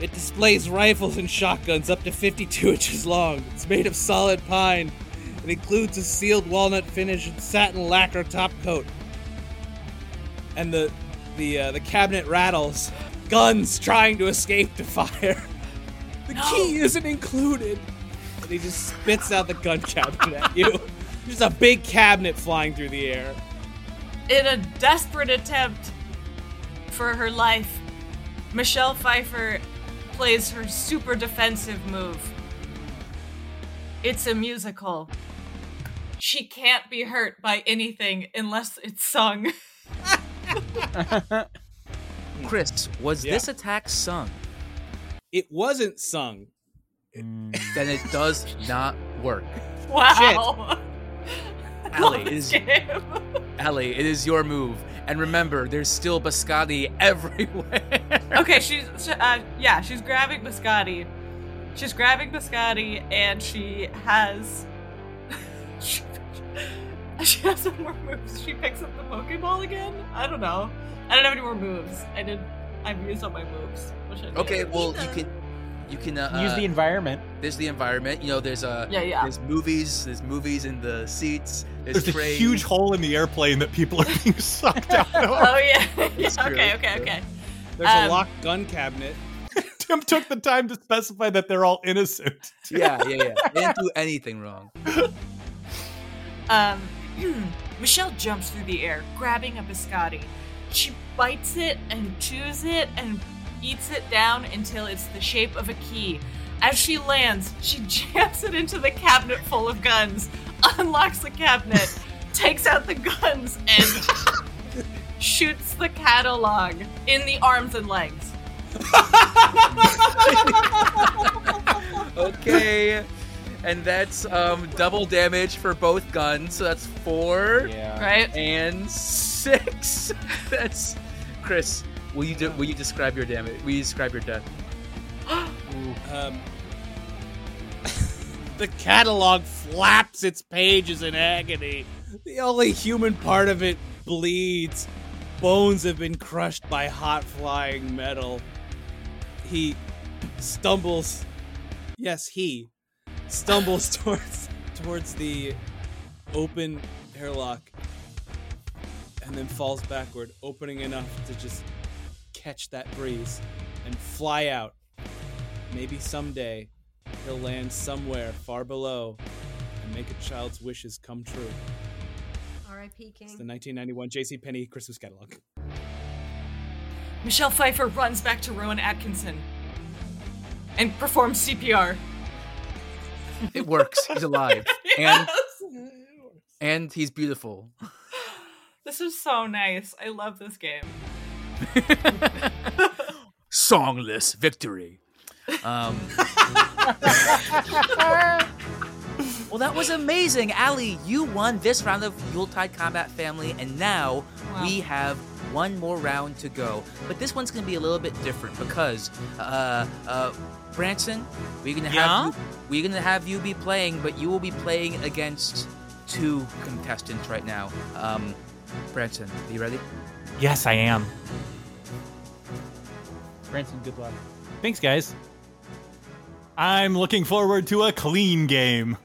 It displays rifles and shotguns up to 52 inches long. It's made of solid pine. It includes a sealed walnut finish and satin lacquer top coat. And the the uh, the cabinet rattles. guns trying to escape to fire. The key isn't included. And he just spits out the gun cabinet at you. Just a big cabinet flying through the air. In a desperate attempt for her life, Michelle Pfeiffer plays her super defensive move. It's a musical. She can't be hurt by anything unless it's sung. Chris, was Yeah. this attack sung? It wasn't sung. Mm, Then it does not work. Wow. Allie, Love it this is, game. Allie, it is your move. And remember, there's still biscotti everywhere. okay, she's sh- uh, yeah, she's grabbing biscotti. She's grabbing biscotti, and she has she, she has some more moves. She picks up the Pokeball again. I don't know. I don't have any more moves. I did. I've used all my moves. Which I did. Okay, well you can you can uh, Use the environment. there's the environment. You know, there's uh Yeah, yeah. there's movies, there's movies in the seats. There's, There's a huge hole in the airplane that people are being sucked out of. Oh yeah. yeah okay. Okay. Okay. There's Um, a locked gun cabinet. Tim took the time to specify that they're all innocent. Yeah, yeah, yeah. They didn't do anything wrong. Um, Michelle jumps through the air, grabbing a biscotti. She bites it and chews it and eats it down until it's the shape of a key. As she lands, she jams it into the cabinet full of guns, unlocks the cabinet, takes out the guns, and shoots the catalog in the arms and legs. Okay. And that's um double damage for both guns. So that's four Yeah. Right? and six. That's Chris. Will you will you describe your damage? Will you describe your death? Um, the catalog flaps its pages in agony. The only human part of it bleeds. Bones have been crushed by hot flying metal. He stumbles. Yes, he stumbles towards towards the open airlock and then falls backward, opening enough to just catch that breeze and fly out. Maybe someday he'll land somewhere far below and make a child's wishes come true. R.I.P. It's King. the 1991 J.C. Penney Christmas catalog. Michelle Pfeiffer runs back to Rowan Atkinson and performs CPR. It works. He's alive. And and he's beautiful. This is so nice. I love this game. Songless victory. Um, well, that was amazing, Ali. You won this round of Yuletide Combat Family, and now Wow. we have one more round to go. But this one's going to be a little bit different because, uh, uh, Branson, we're gonna have Yeah? you, we're gonna have you be playing, but you will be playing against two contestants right now. Um, Branson, are you ready? Yes, I am. Branson, good luck. Thanks, guys. I'm looking forward to a clean game.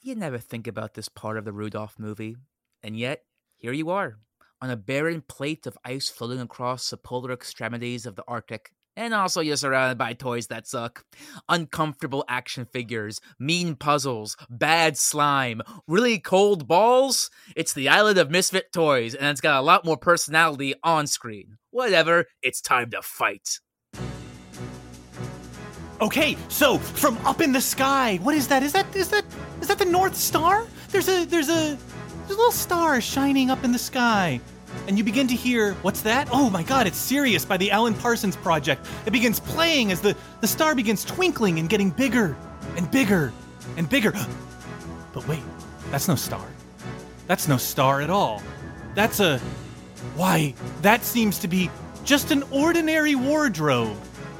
You never think about this part of the Rudolph movie, and yet here you are, on a barren plate of ice floating across the polar extremities of the Arctic. And also, you're surrounded by toys that suck. Uncomfortable action figures, mean puzzles, bad slime, really cold balls. It's the island of misfit toys, and it's got a lot more personality on screen. Whatever, it's time to fight. Okay, so from up in the sky, what is that? Is that is that is that the North Star? There's a there's a there's a little star shining up in the sky. And you begin to hear, what's that? Oh my god, it's Sirius by the Alan Parsons Project. It begins playing as the, the star begins twinkling and getting bigger and bigger and bigger. But wait, that's no star. That's no star at all. That's a. Why, that seems to be just an ordinary wardrobe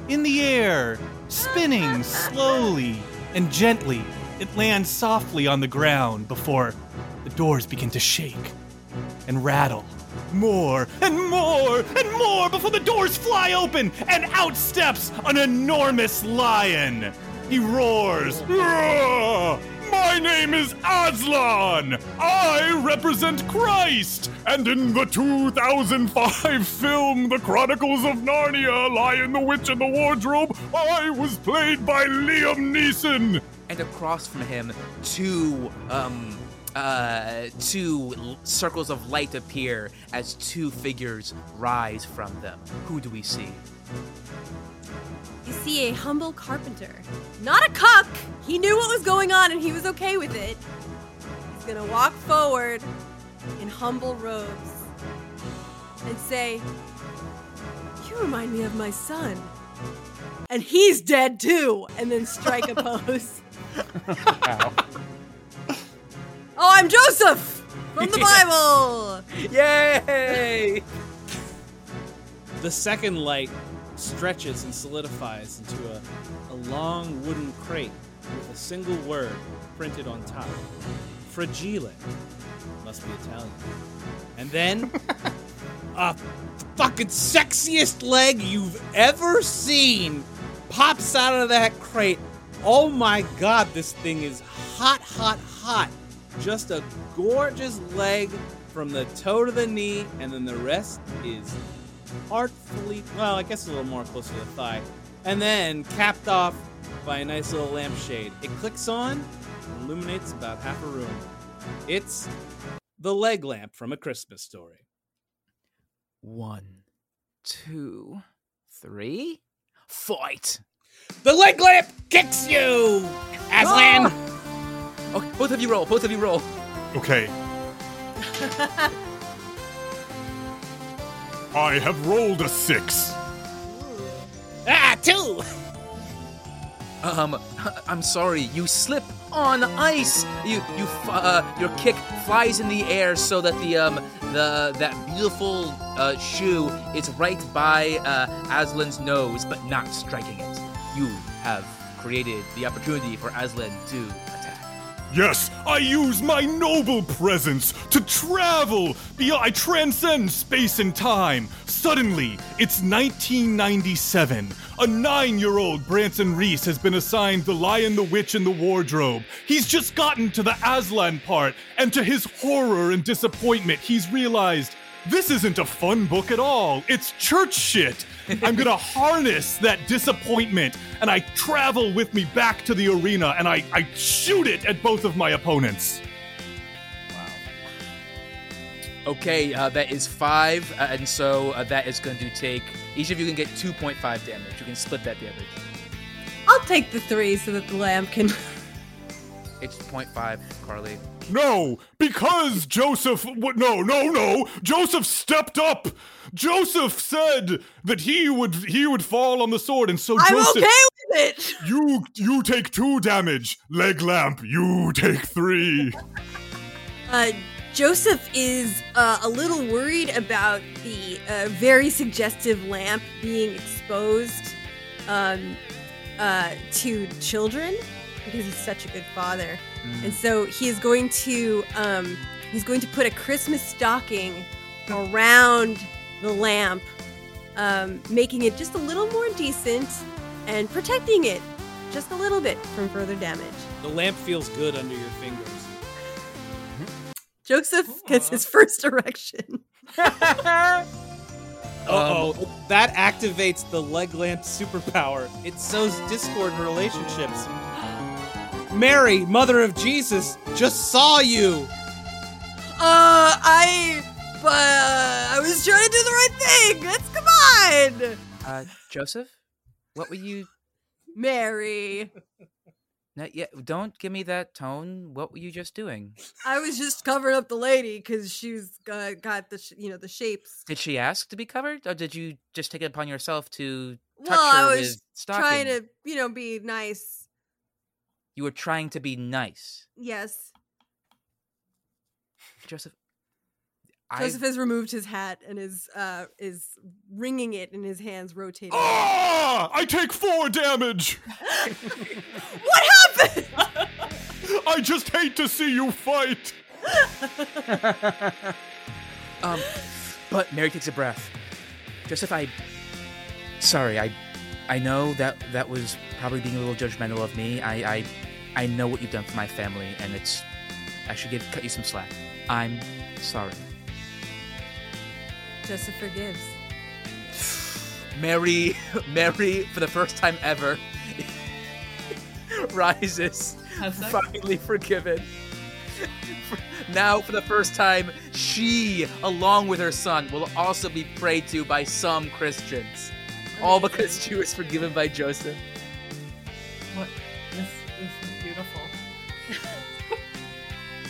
in the air, spinning slowly and gently. It lands softly on the ground before the doors begin to shake and rattle. More and more and more before the doors fly open and out steps an enormous lion. He roars, "Roar! My name is Aslan! I represent Christ! And in the 2005 film, The Chronicles of Narnia Lion, the Witch, and the Wardrobe, I was played by Liam Neeson! And across from him, two um uh two l- circles of light appear as two figures rise from them. Who do we see? You see a humble carpenter. Not a cuck! He knew what was going on and he was okay with it. He's gonna walk forward in humble robes and say, You remind me of my son. And he's dead too! And then strike a pose. Oh, I'm Joseph! From the Bible! Yay! The second light stretches and solidifies into a, a long wooden crate with a single word printed on top. Fragile. Must be Italian. And then, a fucking sexiest leg you've ever seen pops out of that crate. Oh my god, this thing is hot, hot, hot. Just a gorgeous leg from the toe to the knee, and then the rest is artfully, well, I guess a little more closer to the thigh, and then capped off by a nice little lampshade. It clicks on, illuminates about half a room. It's the leg lamp from A Christmas Story. One, two, three, fight! The leg lamp kicks you, Aslan. Ah! Okay, both of you roll. Both of you roll. Okay. I have rolled a six. Ah, two. Um, I'm sorry. You slip on ice. You you uh your kick flies in the air so that the um the that beautiful uh, shoe is right by uh, Aslan's nose, but not striking it. You have created the opportunity for Aslan to attack. Yes, I use my noble presence to travel beyond. I transcend space and time. Suddenly, it's 1997. A nine year old Branson Reese has been assigned the Lion, the Witch, and the Wardrobe. He's just gotten to the Aslan part, and to his horror and disappointment, he's realized this isn't a fun book at all. It's church shit. I'm gonna harness that disappointment and I travel with me back to the arena and I, I shoot it at both of my opponents. Wow. Okay, uh, that is five, uh, and so uh, that is going to take. Each of you can get 2.5 damage. You can split that damage. I'll take the three so that the lamb can. It's 0.5, Carly. No, because Joseph. w- No, no, no. Joseph stepped up. Joseph said that he would he would fall on the sword, and so I'm Joseph. okay with it! You you take two damage. Leg lamp. You take three. Uh, Joseph is uh, a little worried about the uh, very suggestive lamp being exposed um, uh, to children because he's such a good father, and so he is going to um, he's going to put a Christmas stocking around the lamp, um, making it just a little more decent and protecting it just a little bit from further damage. The lamp feels good under your fingers. Joseph gets his first erection. Oh, that activates the leg lamp superpower. It sows discord in relationships. Mary, mother of Jesus, just saw you. Uh, I, uh, I was trying to do the right thing. Let's come on, Uh, Joseph, what were you? Mary. Not yet. Don't give me that tone. What were you just doing? I was just covering up the lady because she's uh, got the, sh- you know, the shapes. Did she ask to be covered, or did you just take it upon yourself to touch Well, her I was trying to, you know, be nice. You were trying to be nice, Yes. Joseph. I Joseph has removed his hat and is uh is wringing it in his hands, rotating. Ah! I take four damage. What happened? I just hate to see you fight. Um, but Mary takes a breath. Joseph, I. Sorry, I. I know that that was probably being a little judgmental of me. I. I I know what you've done for my family, and it's I should give cut you some slack. I'm sorry. Joseph forgives. Mary, Mary, for the first time ever, rises, finally forgiven. Now, for the first time, she, along with her son, will also be prayed to by some Christians. All because she was forgiven by Joseph.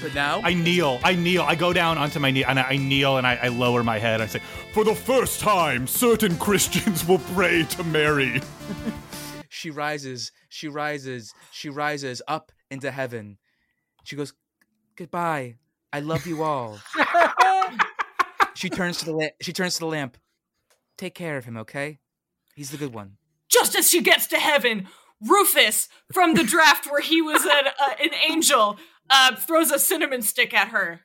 But now, I kneel. I kneel. I go down onto my knee and I, I kneel and I, I lower my head. I say, For the first time, certain Christians will pray to Mary. she rises, she rises, she rises up into heaven. She goes, "Goodbye. I love you all." she turns to the la- she turns to the lamp. Take care of him, okay? He's the good one. Just as she gets to heaven, Rufus from the draft where he was an, uh, an angel uh, throws a cinnamon stick at her.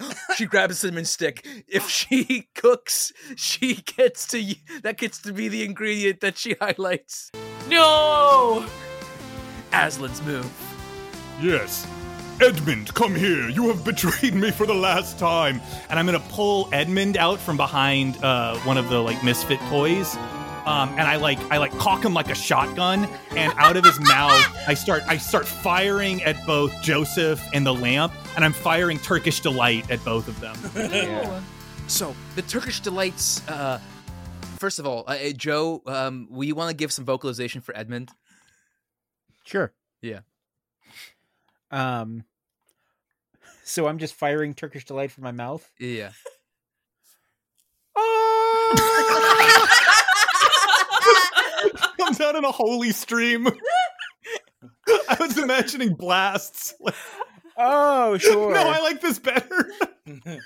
She grabs a cinnamon stick. If she cooks, she gets to y- that gets to be the ingredient that she highlights. No! Aslan's move. Yes. Edmund, come here. You have betrayed me for the last time. and I'm gonna pull Edmund out from behind uh, one of the like misfit toys. Um, and I like I like cock him like a shotgun, and out of his mouth I start I start firing at both Joseph and the lamp, and I'm firing Turkish delight at both of them. Yeah. So the Turkish delights. Uh, first of all, uh, uh, Joe, um, will you want to give some vocalization for Edmund? Sure. Yeah. Um. So I'm just firing Turkish delight from my mouth. Yeah. Comes out in a holy stream. I was imagining blasts. Oh, sure. No, I like this better.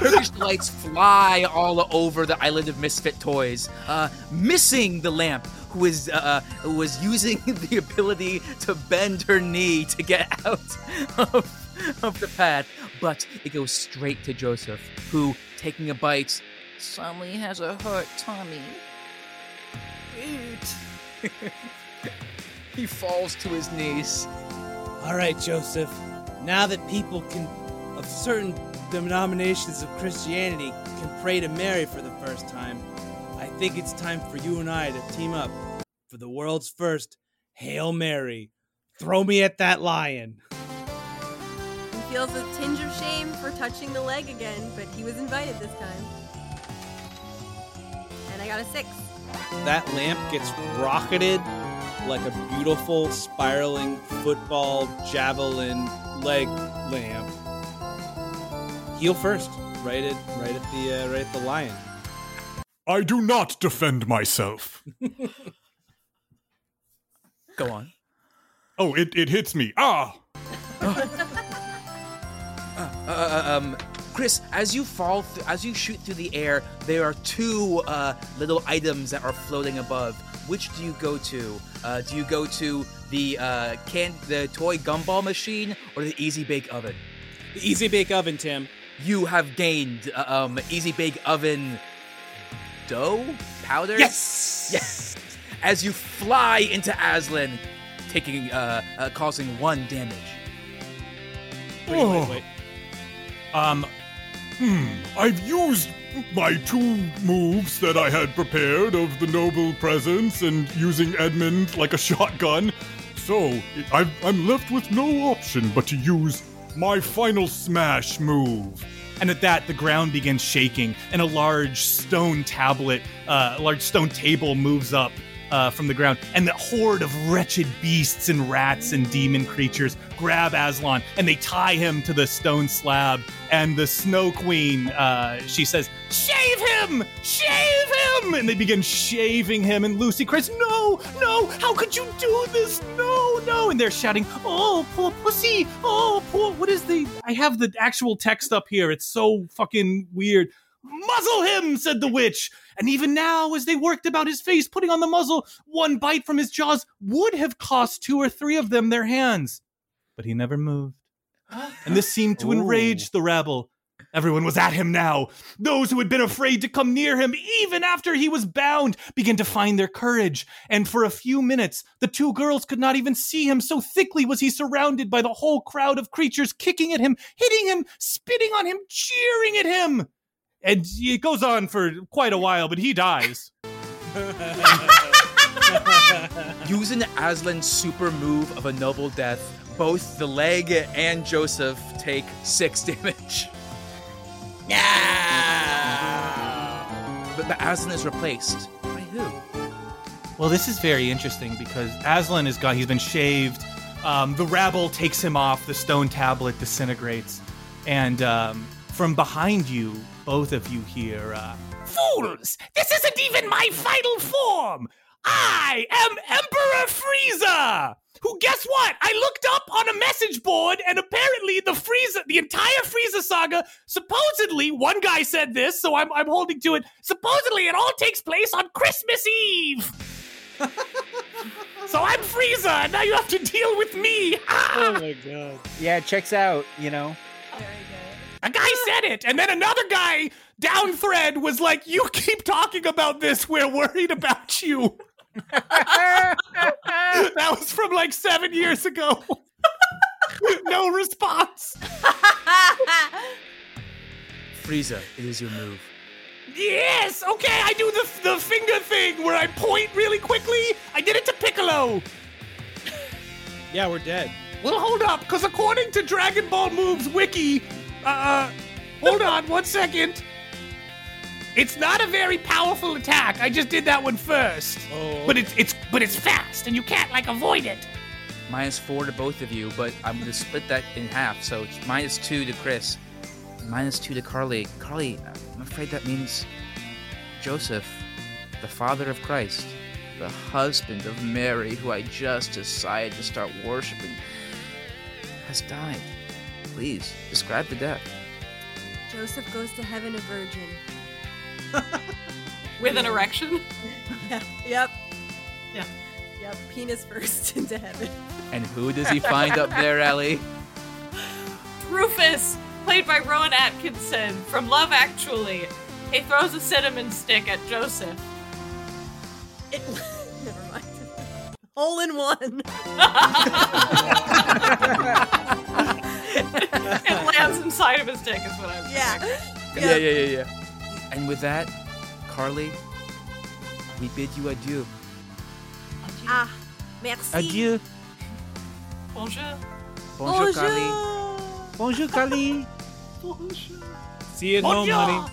Turkish lights fly all over the island of misfit toys, uh, missing the lamp, who is uh, who was using the ability to bend her knee to get out of, of the path. But it goes straight to Joseph, who, taking a bite, suddenly has a hurt tummy. He falls to his knees. All right, Joseph. Now that people can, of certain denominations of Christianity, can pray to Mary for the first time, I think it's time for you and I to team up for the world's first Hail Mary. Throw me at that lion. He feels a tinge of shame for touching the leg again, but he was invited this time. And I got a six. That lamp gets rocketed like a beautiful spiraling football javelin leg lamp. Heel first, right at right at the uh, right at the lion. I do not defend myself. Go on. Oh, it, it hits me. Ah! Uh, um, Chris, as you fall, th- as you shoot through the air, there are two uh, little items that are floating above. Which do you go to? Uh, do you go to the uh, can the toy gumball machine or the Easy Bake Oven? The easy bake oven, Tim. You have gained uh, um, Easy Bake Oven dough powder. Yes. Yes. As you fly into Aslan, taking uh, uh, causing one damage. Wait, wait, wait. Um, Hmm, I've used my two moves that I had prepared of the noble presence and using Edmund like a shotgun. So, I've, I'm left with no option but to use my final smash move. and at that the ground begins shaking and a large stone tablet uh, a large stone table moves up uh, from the ground and the horde of wretched beasts and rats and demon creatures grab aslan and they tie him to the stone slab and the snow queen uh, she says shave him! Shave him! And they begin shaving him and lucy cries no no! How could you do this? No no! And they're shouting oh poor pussy! Oh poor what is the i have the actual text up here. It's so fucking weird muzzle him said the witch and even now as they worked about his face putting on the muzzle one bite from his jaws would have cost two or three of them their hands but he never moved and this seemed to enrage the rabble Everyone was at him now. Those who had been afraid to come near him, even after he was bound, began to find their courage. And for a few minutes, the two girls could not even see him, so thickly was he surrounded by the whole crowd of creatures kicking at him, hitting him, spitting on him, cheering at him. And it goes on for quite a while, but he dies. Using Aslan's super move of a noble death, both the leg and Joseph take six damage. But, but Aslan is replaced by who? Well, this is very interesting because Aslan is gone. He's been shaved. Um, the rabble takes him off. The stone tablet disintegrates. And um, from behind you, both of you here. uh, Fools! This isn't even my final form! I am Emperor Frieza! Who, guess what? I looked up on a message board, and apparently the Frieza, the entire Frieza saga, supposedly, one guy said this, so I'm, I'm holding to it. Supposedly, it all takes place on Christmas Eve. so I'm Frieza, and now you have to deal with me. oh my god. Yeah, it checks out, you know. A guy said it, and then another guy down thread was like, "You keep talking about this. We're worried about you." that was from like seven years ago. no response. Frieza, it is your move. Yes, okay, I do the the finger thing where I point really quickly. I did it to Piccolo. Yeah, we're dead. Well, hold up, because according to Dragon Ball Moves Wiki, uh, hold on one second. It's not a very powerful attack. I just did that one first. Oh. But it's it's but it's fast, and you can't like avoid it. Minus four to both of you, but I'm gonna split that in half. So it's minus two to Chris, minus two to Carly. Carly, I'm afraid that means Joseph, the father of Christ, the husband of Mary, who I just decided to start worshiping, has died. Please describe the death. Joseph goes to heaven a virgin. With an erection. Yeah. Yep. Yeah. Yep. Penis first into heaven. And who does he find up there, Ellie? Rufus, played by Rowan Atkinson from Love Actually. He throws a cinnamon stick at Joseph. It, never mind. Hole in one. Yeah, yeah, yeah, yeah. yeah. And with that, Carly, we bid you adieu. Ah, merci. Adieu. Bonjour. Bonjour, Carly. Bonjour, Kali. See you at home, honey.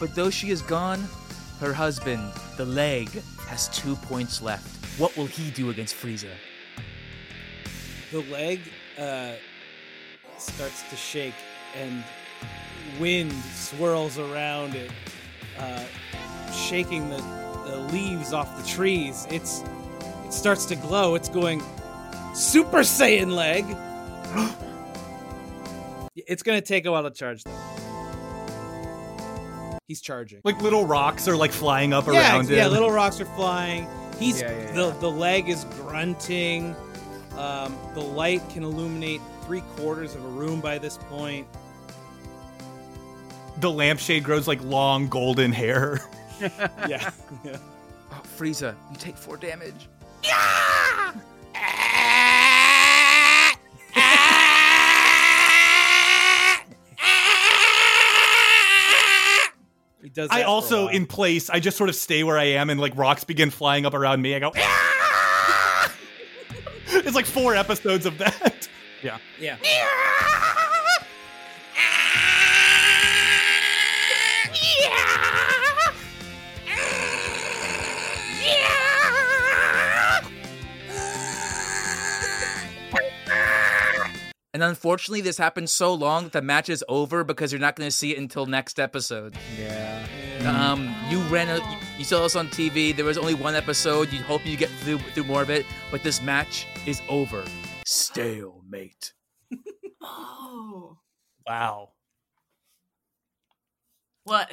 But though she is gone, her husband, the leg, has two points left. What will he do against Frieza? The leg uh, starts to shake, and wind swirls around it, uh, shaking the, the leaves off the trees. It's it starts to glow. It's going Super Saiyan leg. it's gonna take a while to charge though. He's charging. Like little rocks are like flying up yeah, around yeah, him. little rocks are flying. He's Yeah, yeah, the yeah. the leg is grunting. Um, the light can illuminate three quarters of a room by this point. The lampshade grows like long golden hair. yeah. Oh, Frieza, you take four damage. He does. I that for a also, in place, I just sort of stay where I am, and like rocks begin flying up around me. I go. It's like four episodes of that. Yeah. yeah. And unfortunately, this happened so long that the match is over because you're not going to see it until next episode. Yeah. Um, you ran a, you saw us on TV. There was only one episode. You hope you get through through more of it, but this match is over. Stalemate. Oh. Wow. What?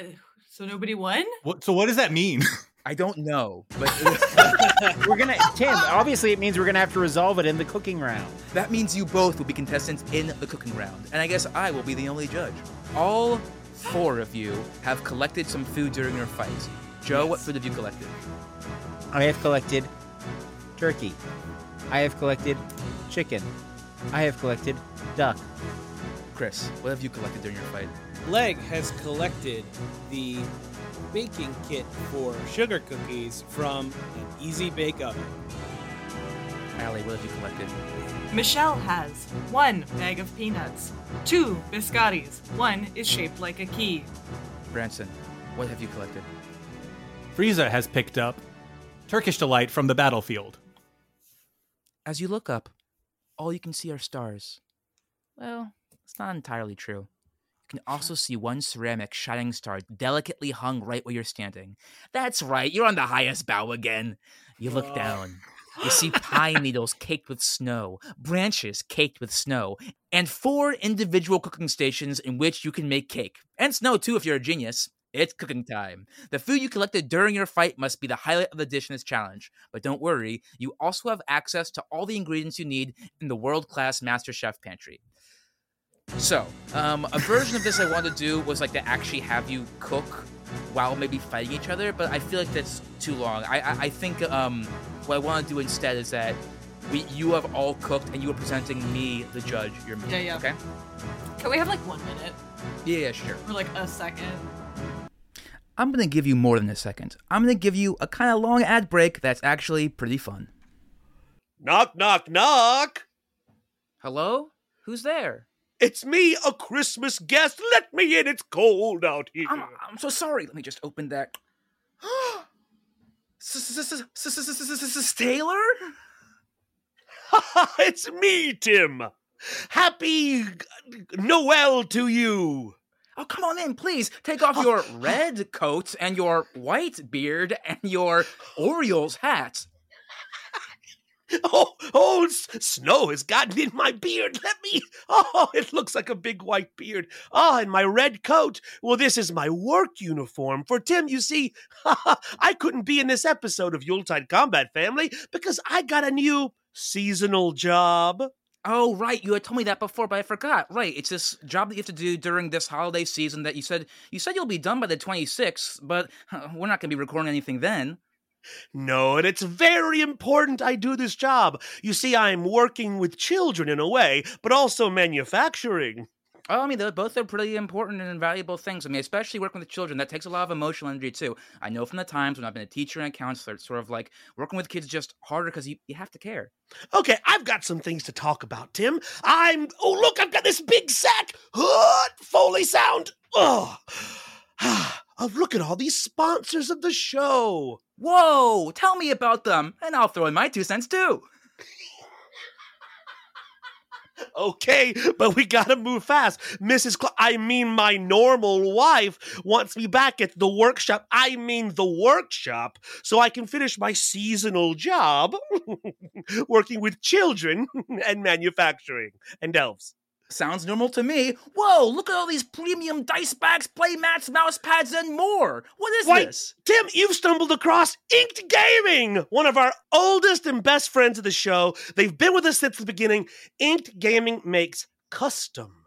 So nobody won? What, so what does that mean? I don't know, but We're gonna Tim. Obviously, it means we're gonna have to resolve it in the cooking round. that means you both will be contestants in the cooking round, and I guess I will be the only judge. All four of you have collected some food during your fight. Joe, what food have you collected? I have collected turkey. I have collected chicken. I have collected duck. Chris, what have you collected during your fight? Leg has collected the baking kit for sugar cookies from an Easy Bake Oven. Allie, what have you collected? Michelle has one bag of peanuts, two biscottis, one is shaped like a key. Branson, what have you collected? Frieza has picked up Turkish delight from the battlefield. As you look up, all you can see are stars. Well, it's not entirely true. You can also see one ceramic shining star delicately hung right where you're standing. That's right, you're on the highest bough again. You look down. You see pine needles caked with snow, branches caked with snow, and four individual cooking stations in which you can make cake. And snow, too, if you're a genius. It's cooking time. The food you collected during your fight must be the highlight of the dish in this challenge. But don't worry, you also have access to all the ingredients you need in the world class Master Chef pantry. So, um, a version of this I wanted to do was like to actually have you cook while maybe fighting each other, but I feel like that's too long. I I, I think um, what I want to do instead is that we you have all cooked and you are presenting me, the judge, your meal. Yeah, yeah. Okay. Can we have like one minute Yeah, yeah, sure. or like a second? I'm gonna give you more than a second. I'm gonna give you a kind of long ad break that's actually pretty fun. Knock, knock, knock. Hello? Who's there? It's me, a Christmas guest. Let me in. It's cold out here. I'm, I'm so sorry. Let me just open that. Taylor? it's me, Tim. Happy Noel to you. Oh, come on in, please. Take off your red coat and your white beard and your Orioles hat. Oh, oh, snow has gotten in my beard. Let me. Oh, it looks like a big white beard. Ah, and my red coat. Well, this is my work uniform. For Tim, you see, I couldn't be in this episode of Yuletide Combat Family because I got a new seasonal job. Oh, right. You had told me that before, but I forgot. Right. It's this job that you have to do during this holiday season that you said you said you'll be done by the 26th, but we're not going to be recording anything then. No, and it's very important I do this job. You see, I'm working with children in a way, but also manufacturing. Oh, I mean, they're both are pretty important and valuable things. I mean, especially working with children, that takes a lot of emotional energy too. I know from the times when I've been a teacher and a counselor, it's sort of like working with kids is just harder because you, you have to care. Okay, I've got some things to talk about, Tim. I'm. Oh, look, I've got this big sack. Hood Foley sound. Oh. oh, look at all these sponsors of the show. Whoa! Tell me about them, and I'll throw in my two cents too. Okay, but we gotta move fast. Mrs. Cl- I mean, my normal wife wants me back at the workshop. I mean, the workshop, so I can finish my seasonal job working with children and manufacturing and elves. Sounds normal to me. Whoa! Look at all these premium dice bags, play mats, mouse pads, and more. What is Why, this? Tim, you've stumbled across Inked Gaming, one of our oldest and best friends of the show. They've been with us since the beginning. Inked Gaming makes custom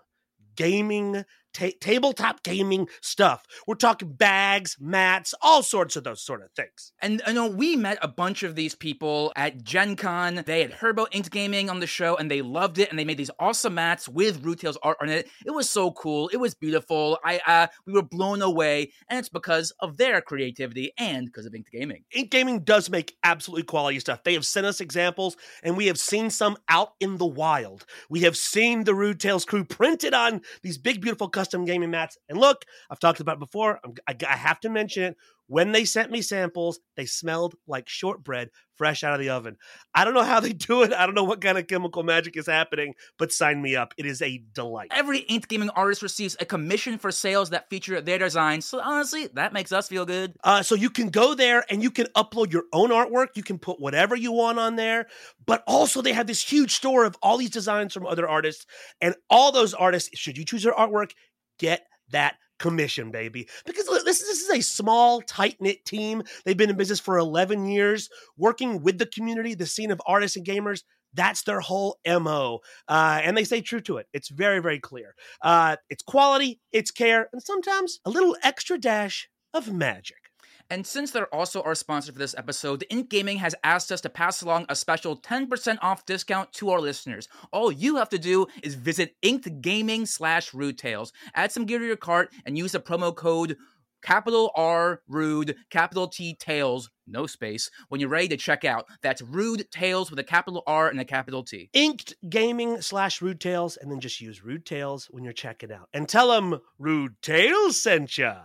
gaming, ta- tabletop gaming stuff. We're talking bags, mats, all sorts of those sort of things. And I know we met a bunch of these people at Gen Con. They had heard about Inked Gaming on the show and they loved it. And they made these awesome mats with Rude Tales' art on it. It was so cool. It was beautiful. I uh, we were blown away, and it's because of their creativity and because of Inked Gaming. Inked Gaming does make absolutely quality stuff. They have sent us examples, and we have seen some out in the wild. We have seen the Rude Tales crew printed on these big, beautiful custom gaming mats. And look, I've talked about it before. I, I have to mention it. When they sent me samples, they smelled like shortbread fresh out of the oven. I don't know how they do it. I don't know what kind of chemical magic is happening, but sign me up. It is a delight. Every Inked Gaming artist receives a commission for sales that feature their designs. So honestly, that makes us feel good. Uh, so you can go there and you can upload your own artwork. You can put whatever you want on there. But also, they have this huge store of all these designs from other artists. And all those artists, should you choose their artwork, get that commission, baby. Because this, this is a small, tight knit team. They've been in business for 11 years, working with the community, the scene of artists and gamers. That's their whole MO. Uh, and they stay true to it. It's very, very clear. Uh, it's quality, it's care, and sometimes a little extra dash of magic. And since they're also our sponsor for this episode, Inked Gaming has asked us to pass along a special 10% off discount to our listeners. All you have to do is visit Inked Gaming slash Rude Tales, add some gear to your cart, and use the promo code capital R Rude, capital T Tales, no space, when you're ready to check out. That's Rude Tales with a capital R and a capital T. Inked Gaming slash Rude Tales, and then just use Rude Tales when you're checking out. And tell them Rude Tales sent ya.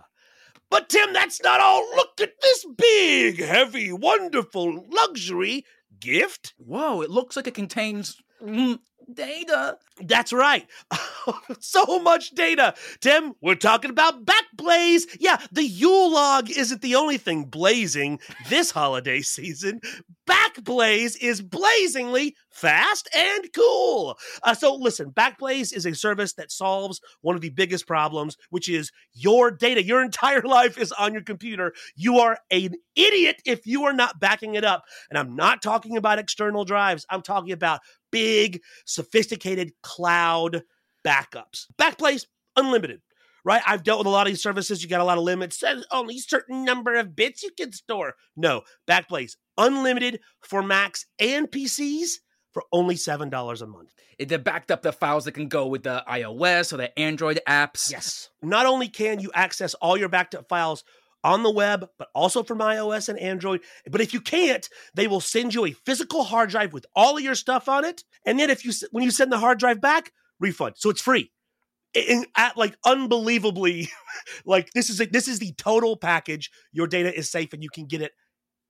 But Tim, that's not all. Look at this big, heavy, wonderful luxury gift. Whoa, it looks like it contains mm, data. That's right. so much data. Tim, we're talking about Backblaze. Yeah, the Yule log isn't the only thing blazing this holiday season. Backblaze is blazingly fast and cool. Uh, so listen, Backblaze is a service that solves one of the biggest problems, which is your data. Your entire life is on your computer. You are an idiot if you are not backing it up. And I'm not talking about external drives. I'm talking about big, sophisticated cloud backups. Backblaze, unlimited. Right? I've dealt with a lot of these services. You got a lot of limits. Says only a certain number of bits you can store. No, Backblaze, unlimited for Macs and PCs for only $7 a month. It they backed up the files that can go with the iOS or the Android apps. Yes. Not only can you access all your backed up files on the web, but also from iOS and Android. But if you can't, they will send you a physical hard drive with all of your stuff on it. And then if you when you send the hard drive back, refund. So it's free. In, at like unbelievably like this is a, this is the total package. Your data is safe and you can get it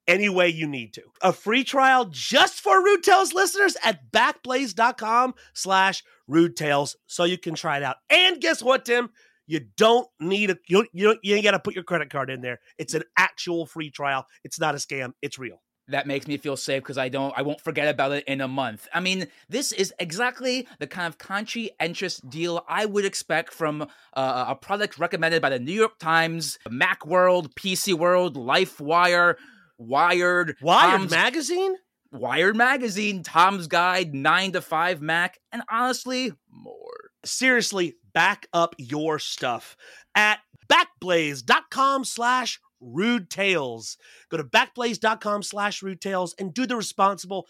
any way you need to. A free trial just for Rude Tales listeners at backblaze.com slash rude tales so you can try it out. And guess what, Tim? You don't need a you you, don't, you ain't got to put your credit card in there. It's an actual free trial. It's not a scam. It's real. that makes me feel safe because I don't I won't forget about it in a month. I mean, this is exactly the kind of conscientious deal I would expect from uh, a product recommended by the New York Times, Mac World, PC World, LifeWire, Wired, Wired Tom's- magazine? Wired Magazine, Tom's Guide, 9 to 5 Mac, and honestly, more. Seriously back up your stuff at backblaze.com slash rude tales. Go to backblaze.com slash rude tales and do the responsible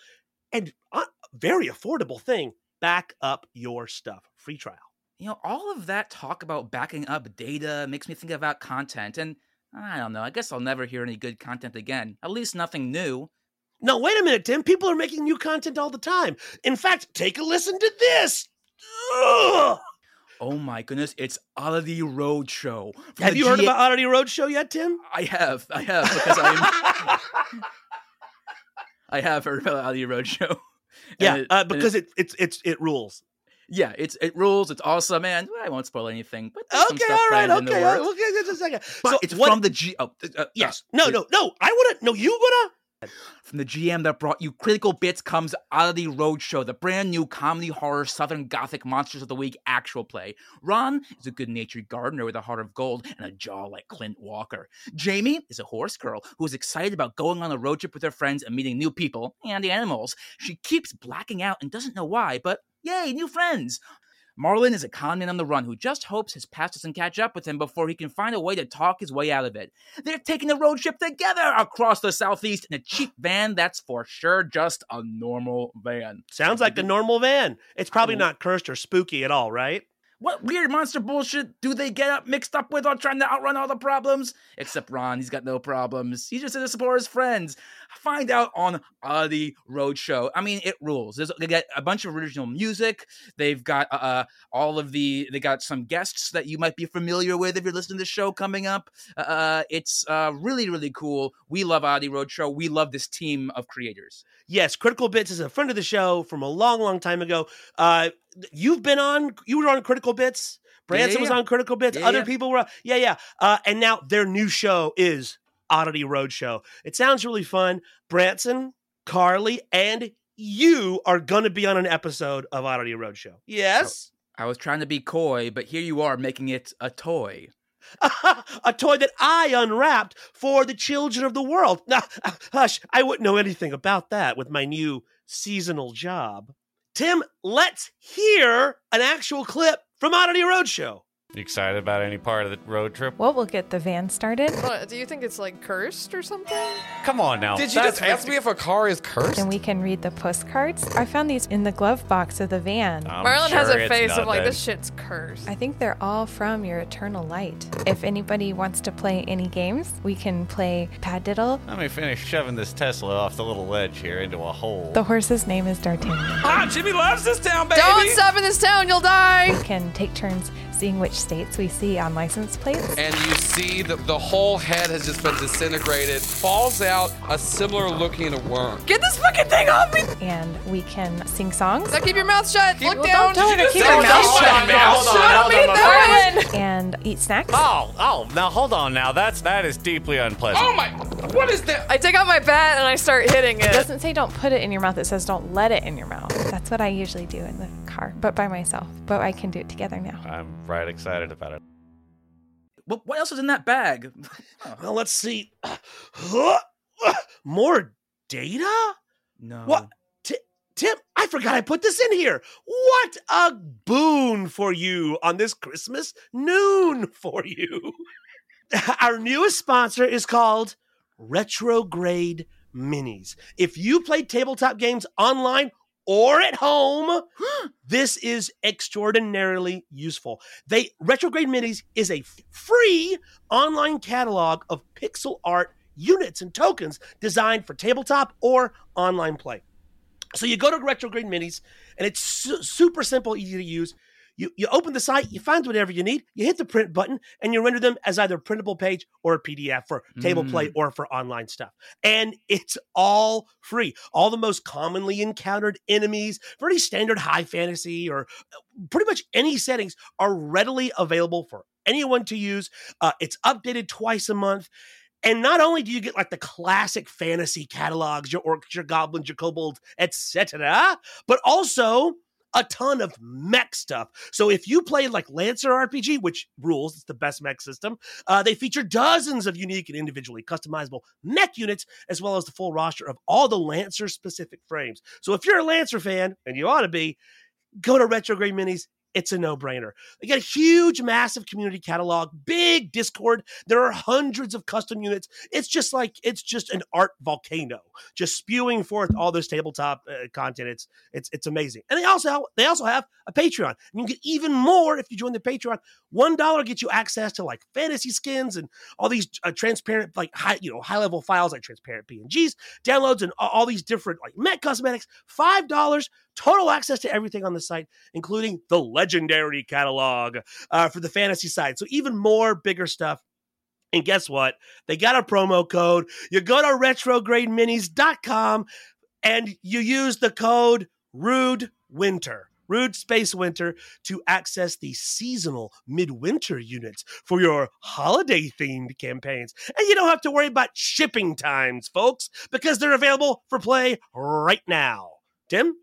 and uh, very affordable thing back up your stuff. Free trial. You know, all of that talk about backing up data makes me think about content, and I don't know, I guess I'll never hear any good content again. At least nothing new. no wait a minute tim. People are making new content all the time. In fact take a listen to this Ugh. Oh my goodness, it's Oddity Roadshow. have you heard about oddity roadshow yet tim I have, I have, because I'm. I have heard about Oddity Roadshow. yeah And it- uh, and it- because it, it's it's it rules yeah, it's it rules. It's awesome, man. I won't spoil anything, but okay all right planned in the okay okay just a second But So it's what- from the G. Oh, uh, uh, yes uh, no no no i want to no you want to From the GM that brought you Critical Bits comes Oddity Roadshow, the brand new comedy horror Southern Gothic Monsters of the Week actual play. Ron is a good natured gardener with a heart of gold and a jaw like Clint Walker. Jamie is a horse girl who is excited about going on a road trip with her friends and meeting new people and the animals. She keeps blacking out and doesn't know why, but yay, new friends. Marlin is a conman on the run who just hopes his past doesn't catch up with him before he can find a way to talk his way out of it. They're taking a road trip together across the southeast in a cheap van that's for sure just a normal van. Sounds like the normal van. It's probably not cursed or spooky at all, right? What weird monster bullshit do they get up mixed up with on trying to outrun all the problems? Except Ron, he's got no problems. He's just there to support his friends. Find out on Oddity Roadshow. I mean, it rules. There's, they got a bunch of original music. They've got uh, uh, all of the. They got some guests that you might be familiar with if you're listening to the show coming up. Uh, it's uh, really really cool. We love Oddity Roadshow. We love this team of creators. Yes, Critical Bits is a friend of the show from a long, long time ago. Uh, you've been on, you were on Critical Bits. Branson Yeah, was yeah. on Critical Bits. Other people were, yeah, yeah. Uh, and now their new show is Oddity Roadshow. It sounds really fun. Branson, Carly, and you are going to be on an episode of Oddity Roadshow. Yes. I was trying to be coy, but here you are making it a toy. a toy that I unwrapped for the children of the world. Now, hush, I wouldn't know anything about that with my new seasonal job. Tim, let's hear an actual clip from Oddity Roadshow. You excited about any part of the road trip? Well, we'll get the van started. What, do you think it's like cursed or something? Come on now. Did you That's just ask me if a car is cursed? And we can read the postcards. I found these in the glove box of the van. I'm Marlon has sure a it's face of like, nothing. this shit's cursed. I think they're all from your eternal light. If anybody wants to play any games, we can play Padiddle. Let me finish shoving this Tesla off the little ledge here into a hole. The horse's name is D'Artagnan. Ah, Jimmy loves this town, baby. Don't stop in this town, you'll die! We can take turns seeing which states we see on license plates. And you see the, the whole head has just been disintegrated, falls out a similar looking worm. Get this fucking thing off me! And we can sing songs. Now keep your mouth shut. Look Well, down. don't tell her to keep say her mouth shut. on, man. Hold on, Shut up, hold eat that one. And eat snacks. Oh, oh, now hold on now. That's that is deeply unpleasant. Oh my! What is that? I take out my bat and I start hitting It it. doesn't say don't put it in your mouth, it says don't let it in your mouth. That's what I usually do in the car, but by myself. But I can do it together now. I'm right excited about it. What, what else is in that bag? Well, let's see. More data? No. What? Ti- Tim, I forgot I put this in here. What a boon for you on this Christmas noon for you. Our newest sponsor is called Retrograde Minis. If you play tabletop games online or at home, this is extraordinarily useful. They Retrograde Minis is a free online catalog of pixel art units and tokens designed for tabletop or online play. So you go to Retrograde Minis, and it's su- super simple, easy to use. You, you open the site, you find whatever you need, you hit the print button, and you render them as either a printable page or a PDF for table play or for online stuff. And it's all free. All the most commonly encountered enemies, pretty standard high fantasy or uh, pretty much any settings are readily available for anyone to use. Uh, it's updated twice a month. And not only do you get like the classic fantasy catalogs, your orcs, your goblins, your kobolds, etc., but also a ton of mech stuff. So if you play like Lancer RPG, which rules, it's the best mech system, uh, they feature dozens of unique and individually customizable mech units, as well as the full roster of all the Lancer specific frames. So if you're a Lancer fan, and you ought to be, go to Retrograde Minis. It's a no brainer. They got a huge, massive community catalog, big Discord. There are hundreds of custom units. It's just like it's just an art volcano, just spewing forth all this tabletop uh, content. It's it's it's amazing. And they also they also have a Patreon. And you get even more if you join the Patreon. One dollar gets you access to like fantasy skins and all these uh, transparent, like high you know high level files like transparent PNGs, downloads, and all, all these different like Met cosmetics. Five dollars total access to everything on the site, including the legendary catalog uh, for the fantasy side. So even more bigger stuff. And guess what? They got a promo code. You go to retrogrademinis.com and you use the code Rude Winter. Rude Space Winter to access the seasonal midwinter units for your holiday themed campaigns. And you don't have to worry about shipping times, folks, because they're available for play right now. Tim?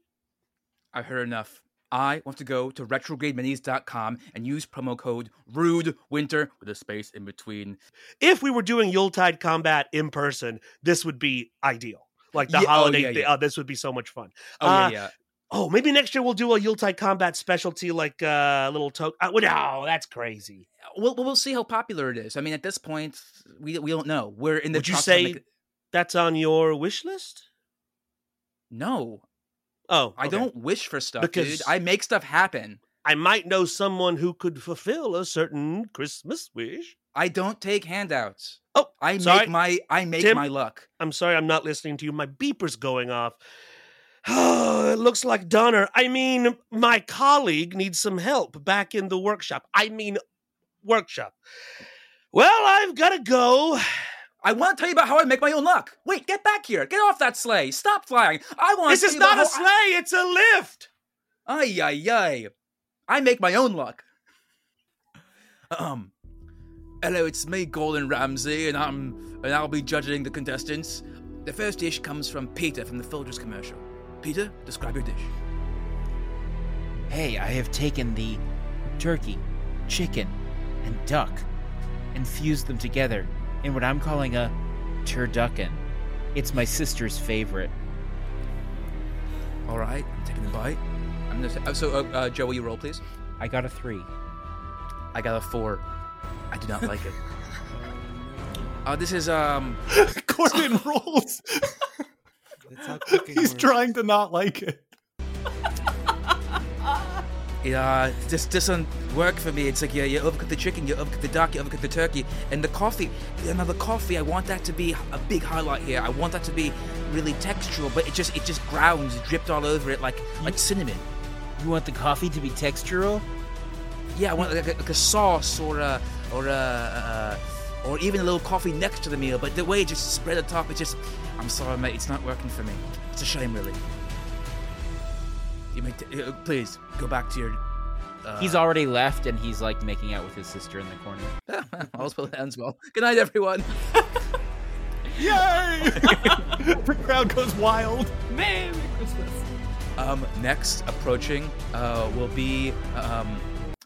I've heard enough. I want to go to retrogrademinis.com and use promo code Rude Winter with a space in between. If we were doing Yuletide combat in person, this would be ideal. Like the Yeah, oh, holiday, yeah, thi- yeah. oh, this would be so much fun. Oh Uh, yeah, yeah. Oh, maybe next year we'll do a Yuletide combat specialty, like a uh, little token. Uh, no, that's crazy. We'll we'll see how popular it is. I mean, at this point, we we don't know. We're in the. Would you say that's on your wish list? no? Oh, I don't wish for stuff, Because- dude. I make stuff happen. I might know someone who could fulfill a certain Christmas wish. I don't take handouts. Oh, I sorry. make my I make Tim? my luck. I'm sorry, I'm not listening to you. My beeper's going off. Oh, it looks like Donner. I mean, my colleague needs some help back in the workshop. I mean, workshop. Well, I've got to go. I want to tell you about how I make my own luck. Wait, get back here. Get off that sleigh. Stop flying. I want This to is not a how sleigh, it's a lift. Ay, ay, ay. I make my own luck. Um, hello, it's me, Gordon Ramsay, and I'm and I'll be judging the contestants. The first dish comes from Peter from the Folgers commercial. Peter, describe your dish. Hey, I have taken the turkey, chicken, and duck, and fused them together in what I'm calling a turducken. It's my sister's favorite. All right, I'm taking a bite. I'm gonna. Uh, so, uh, uh, Joe, will you roll, please? I got a three. I got a four. I do not like it. Uh, this is um. Corbin rolls. That's how cooking He's works. trying to not like it. Yeah, this doesn't work for me. It's like yeah, you overcook the chicken, you overcook the duck, you overcook the turkey, and the coffee. The coffee. I want that to be a big highlight here. I want that to be really textural, but it just it just grounds, dripped all over it like like cinnamon. You want the coffee to be textural? Yeah, I want like a, like a sauce or a or a. Uh, or even a little coffee next to the meal, but the way it just spread on top, it just, I'm sorry, mate, it's not working for me. It's a shame, really. You may, t- uh, please go back to your. Uh, He's already left and he's like making out with his sister in the corner. All's well that ends well. Good night, everyone. Yay! the crowd goes wild. Merry Christmas. Um, next approaching uh, will be um,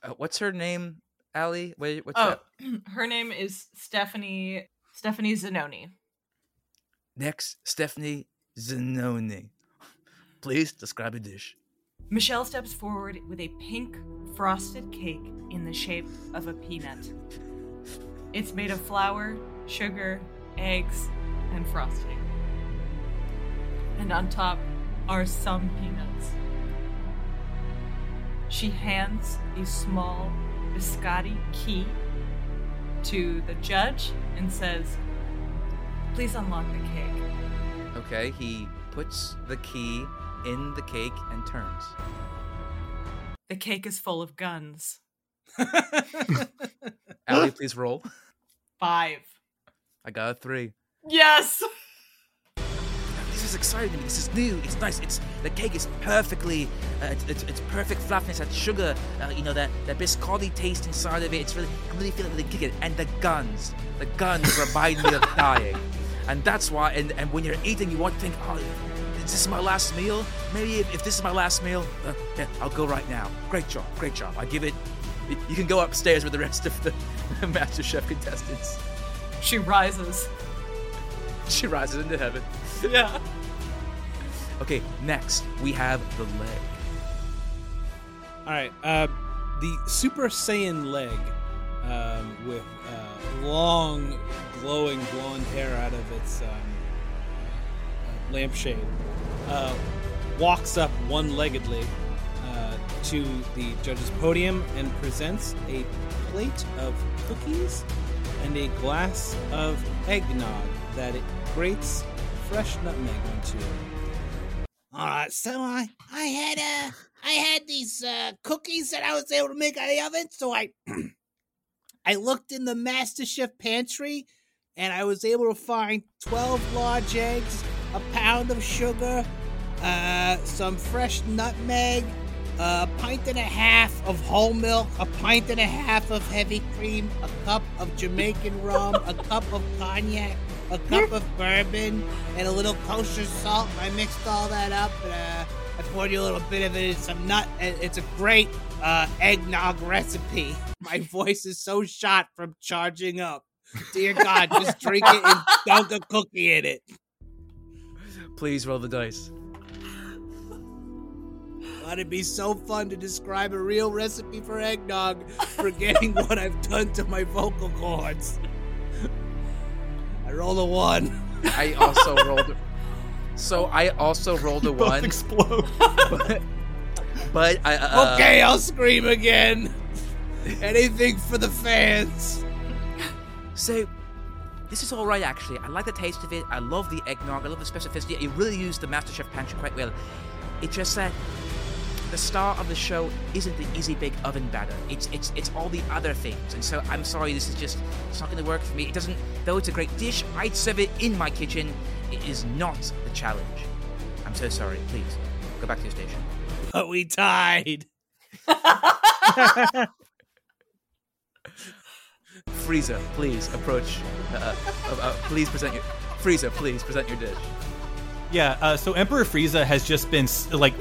uh, what's her name? Allie? Wait, what's Oh, that? her name is Stephanie Stephanie Zinone. Next, Stephanie Zinone. Please describe a dish. Michelle steps forward with a pink frosted cake in the shape of a peanut. It's made of flour, sugar, eggs, and frosting. And on top are some peanuts. She hands a small biscotti key to the judge and says, Please unlock the cake. Okay, he puts the key in the cake and turns. The cake is full of guns. Allie, please roll. Five. I got a three. Yes! This is exciting. This is new. It's nice. It's the cake is perfectly. Uh, it's, it's, it's perfect fluffness. That sugar, uh, you know, that that biscotti taste inside of it. It's really. I really feel it really kicking. And the guns, the guns remind me of dying, and that's why. And and when you're eating, you want to think, oh, is this is my last meal? Maybe if, if this is my last meal, uh, yeah, I'll go right now. Great job, great job. I give it. You can go upstairs with the rest of the Master Chef contestants. She rises. She rises into heaven. Yeah. Okay, next we have the leg. All right. Uh, the Super Saiyan leg, um, with uh, long, glowing blonde hair out of its um, uh, lampshade, uh, walks up one-leggedly uh, to the judge's podium and presents a plate of cookies and a glass of eggnog that it grates fresh nutmeg onto. All right, so I I had uh I had these uh cookies that I was able to make out of the oven, so I I looked in the Master Chef pantry and I was able to find 12 large eggs, a pound of sugar, uh some fresh nutmeg, a pint and a half of whole milk, a pint and a half of heavy cream, a cup of Jamaican rum, a cup of cognac, a cup of bourbon, and a little kosher salt. I mixed all that up, and uh, I poured you a little bit of it in some nut. It's a great uh, eggnog recipe. My voice is so shot from charging up. Dear God, just drink it and dunk a cookie in it. Please roll the dice. Thought it'd be so fun to describe a real recipe for eggnog, forgetting what I've done to my vocal cords. I roll a one. I also rolled. a- So I also rolled a Both one. explode. But, but I. Uh, okay, I'll scream again. Anything for the fans. So, this is all right, actually. I like the taste of it. I love the eggnog. I love the specificity. You really used the MasterChef pantry quite well. It just that the star of the show isn't the easy bake oven batter. It's it's it's all the other things. And so I'm sorry, this is just it's not going to work for me. It doesn't. Though it's a great dish, I'd serve it in my kitchen. It is not the challenge. I'm so sorry. Please go back to your station. But we tied. Frieza, please approach. Uh, uh, uh, please present your. Frieza, please present your dish. Yeah, uh, so Emperor Frieza has just been like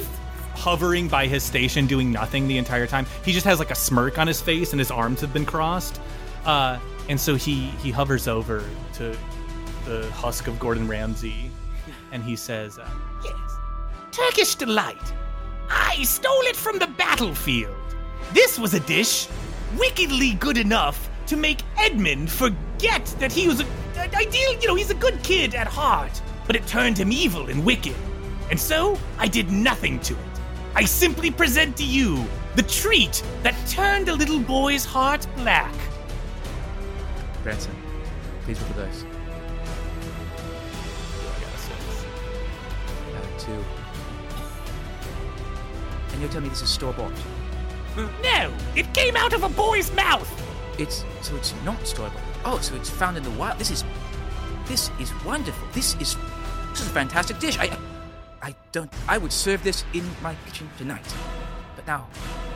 hovering by his station, doing nothing the entire time. He just has like a smirk on his face, and his arms have been crossed. Uh, And so he he hovers over to the husk of Gordon Ramsay, and he says, uh, Yes. Turkish delight. I stole it from the battlefield. This was a dish wickedly good enough to make Edmund forget that he was a, a ideal, you know, he's a good kid at heart, but it turned him evil and wicked. And so I did nothing to it. I simply present to you the treat that turned a little boy's heart black. Branson, please with the dice. Two. And you're telling me this is store bought? No, it came out of a boy's mouth. It's so it's not store bought. Oh, so it's found in the wild. This is this is wonderful. This is this is a fantastic dish. I I don't. I would serve this in my kitchen tonight. But now,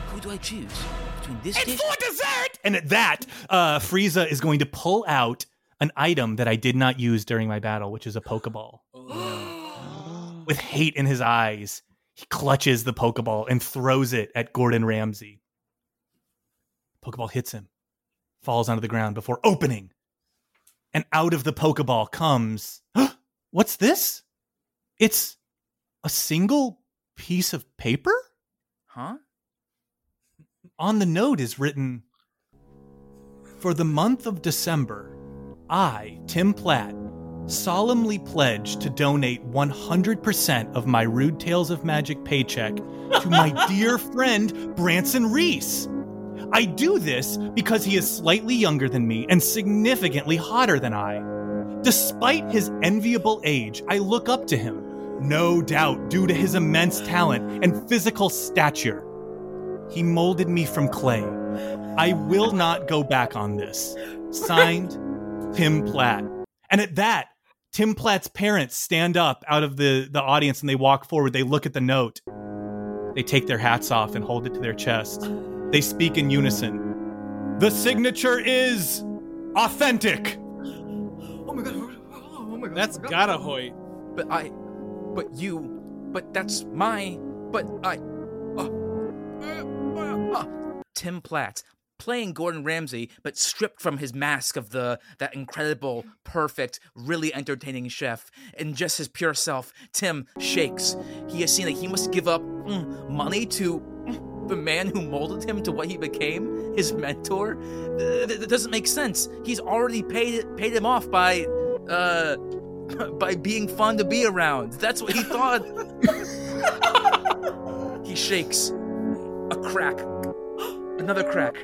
who do I choose between this dish? For dessert! and at that, uh, Frieza is going to pull out an item that I did not use during my battle, which is a Pokeball. With hate in his eyes, he clutches the Pokeball and throws it at Gordon Ramsay. Pokeball hits him, falls onto the ground before opening. And out of the Pokeball comes. What's this? It's a single piece of paper? Huh? On the note is written For the month of December, I, Tim Platt, solemnly pledge to donate 100% of my Rude Tales of Magic paycheck to my dear friend Branson Reese. I do this because he is slightly younger than me and significantly hotter than I. Despite his enviable age, I look up to him, no doubt due to his immense talent and physical stature. He molded me from clay. I will not go back on this. Signed, Tim Platt. And at that, Tim Platt's parents stand up out of the, the audience and they walk forward. They look at the note. They take their hats off and hold it to their chest. They speak in unison. The signature is authentic. Oh my god. Oh my god. That's gotta Hoyt. But I, but you, but that's my, but I. Uh, uh, uh, Tim Platt playing Gordon Ramsay, but stripped from his mask of the that incredible, perfect, really entertaining chef, and just his pure self. Tim shakes. He has seen that he must give up mm, money to the man who molded him to what he became, his mentor. Th- th- That doesn't make sense. He's already paid paid him off by, uh, by being fun to be around. That's what he thought. he shakes. A crack. Another crack.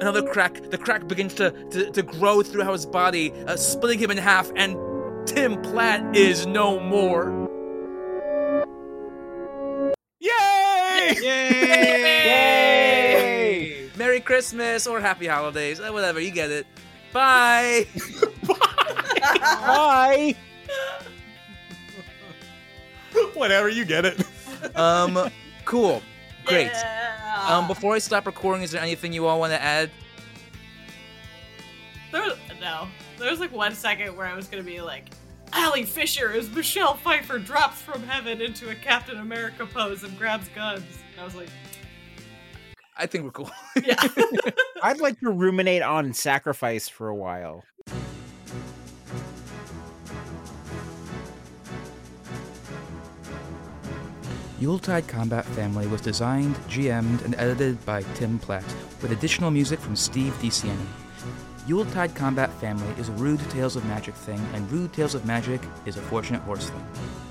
Another crack. The crack begins to, to, to grow throughout his body, uh, splitting him in half, and Tim Platt is no more. Yay! Yay! Merry Christmas or Happy Holidays, uh, whatever, you get it. Bye! Bye! Whatever, you get it. um, cool. Great. Um, before I stop recording, is there anything you all want to add? There was, no. There was like one second where I was gonna be like, Allie Fisher as Michelle Pfeiffer drops from heaven into a Captain America pose and grabs guns. And I was like, I think we're cool. Yeah. I'd like to ruminate on sacrifice for a while. Yuletide Combat Family was designed, GM'd, and edited by Tim Platt, with additional music from Steve DeCiani. Yuletide Combat Family is a Rude Tales of Magic thing, and Rude Tales of Magic is a Fortunate Horse thing.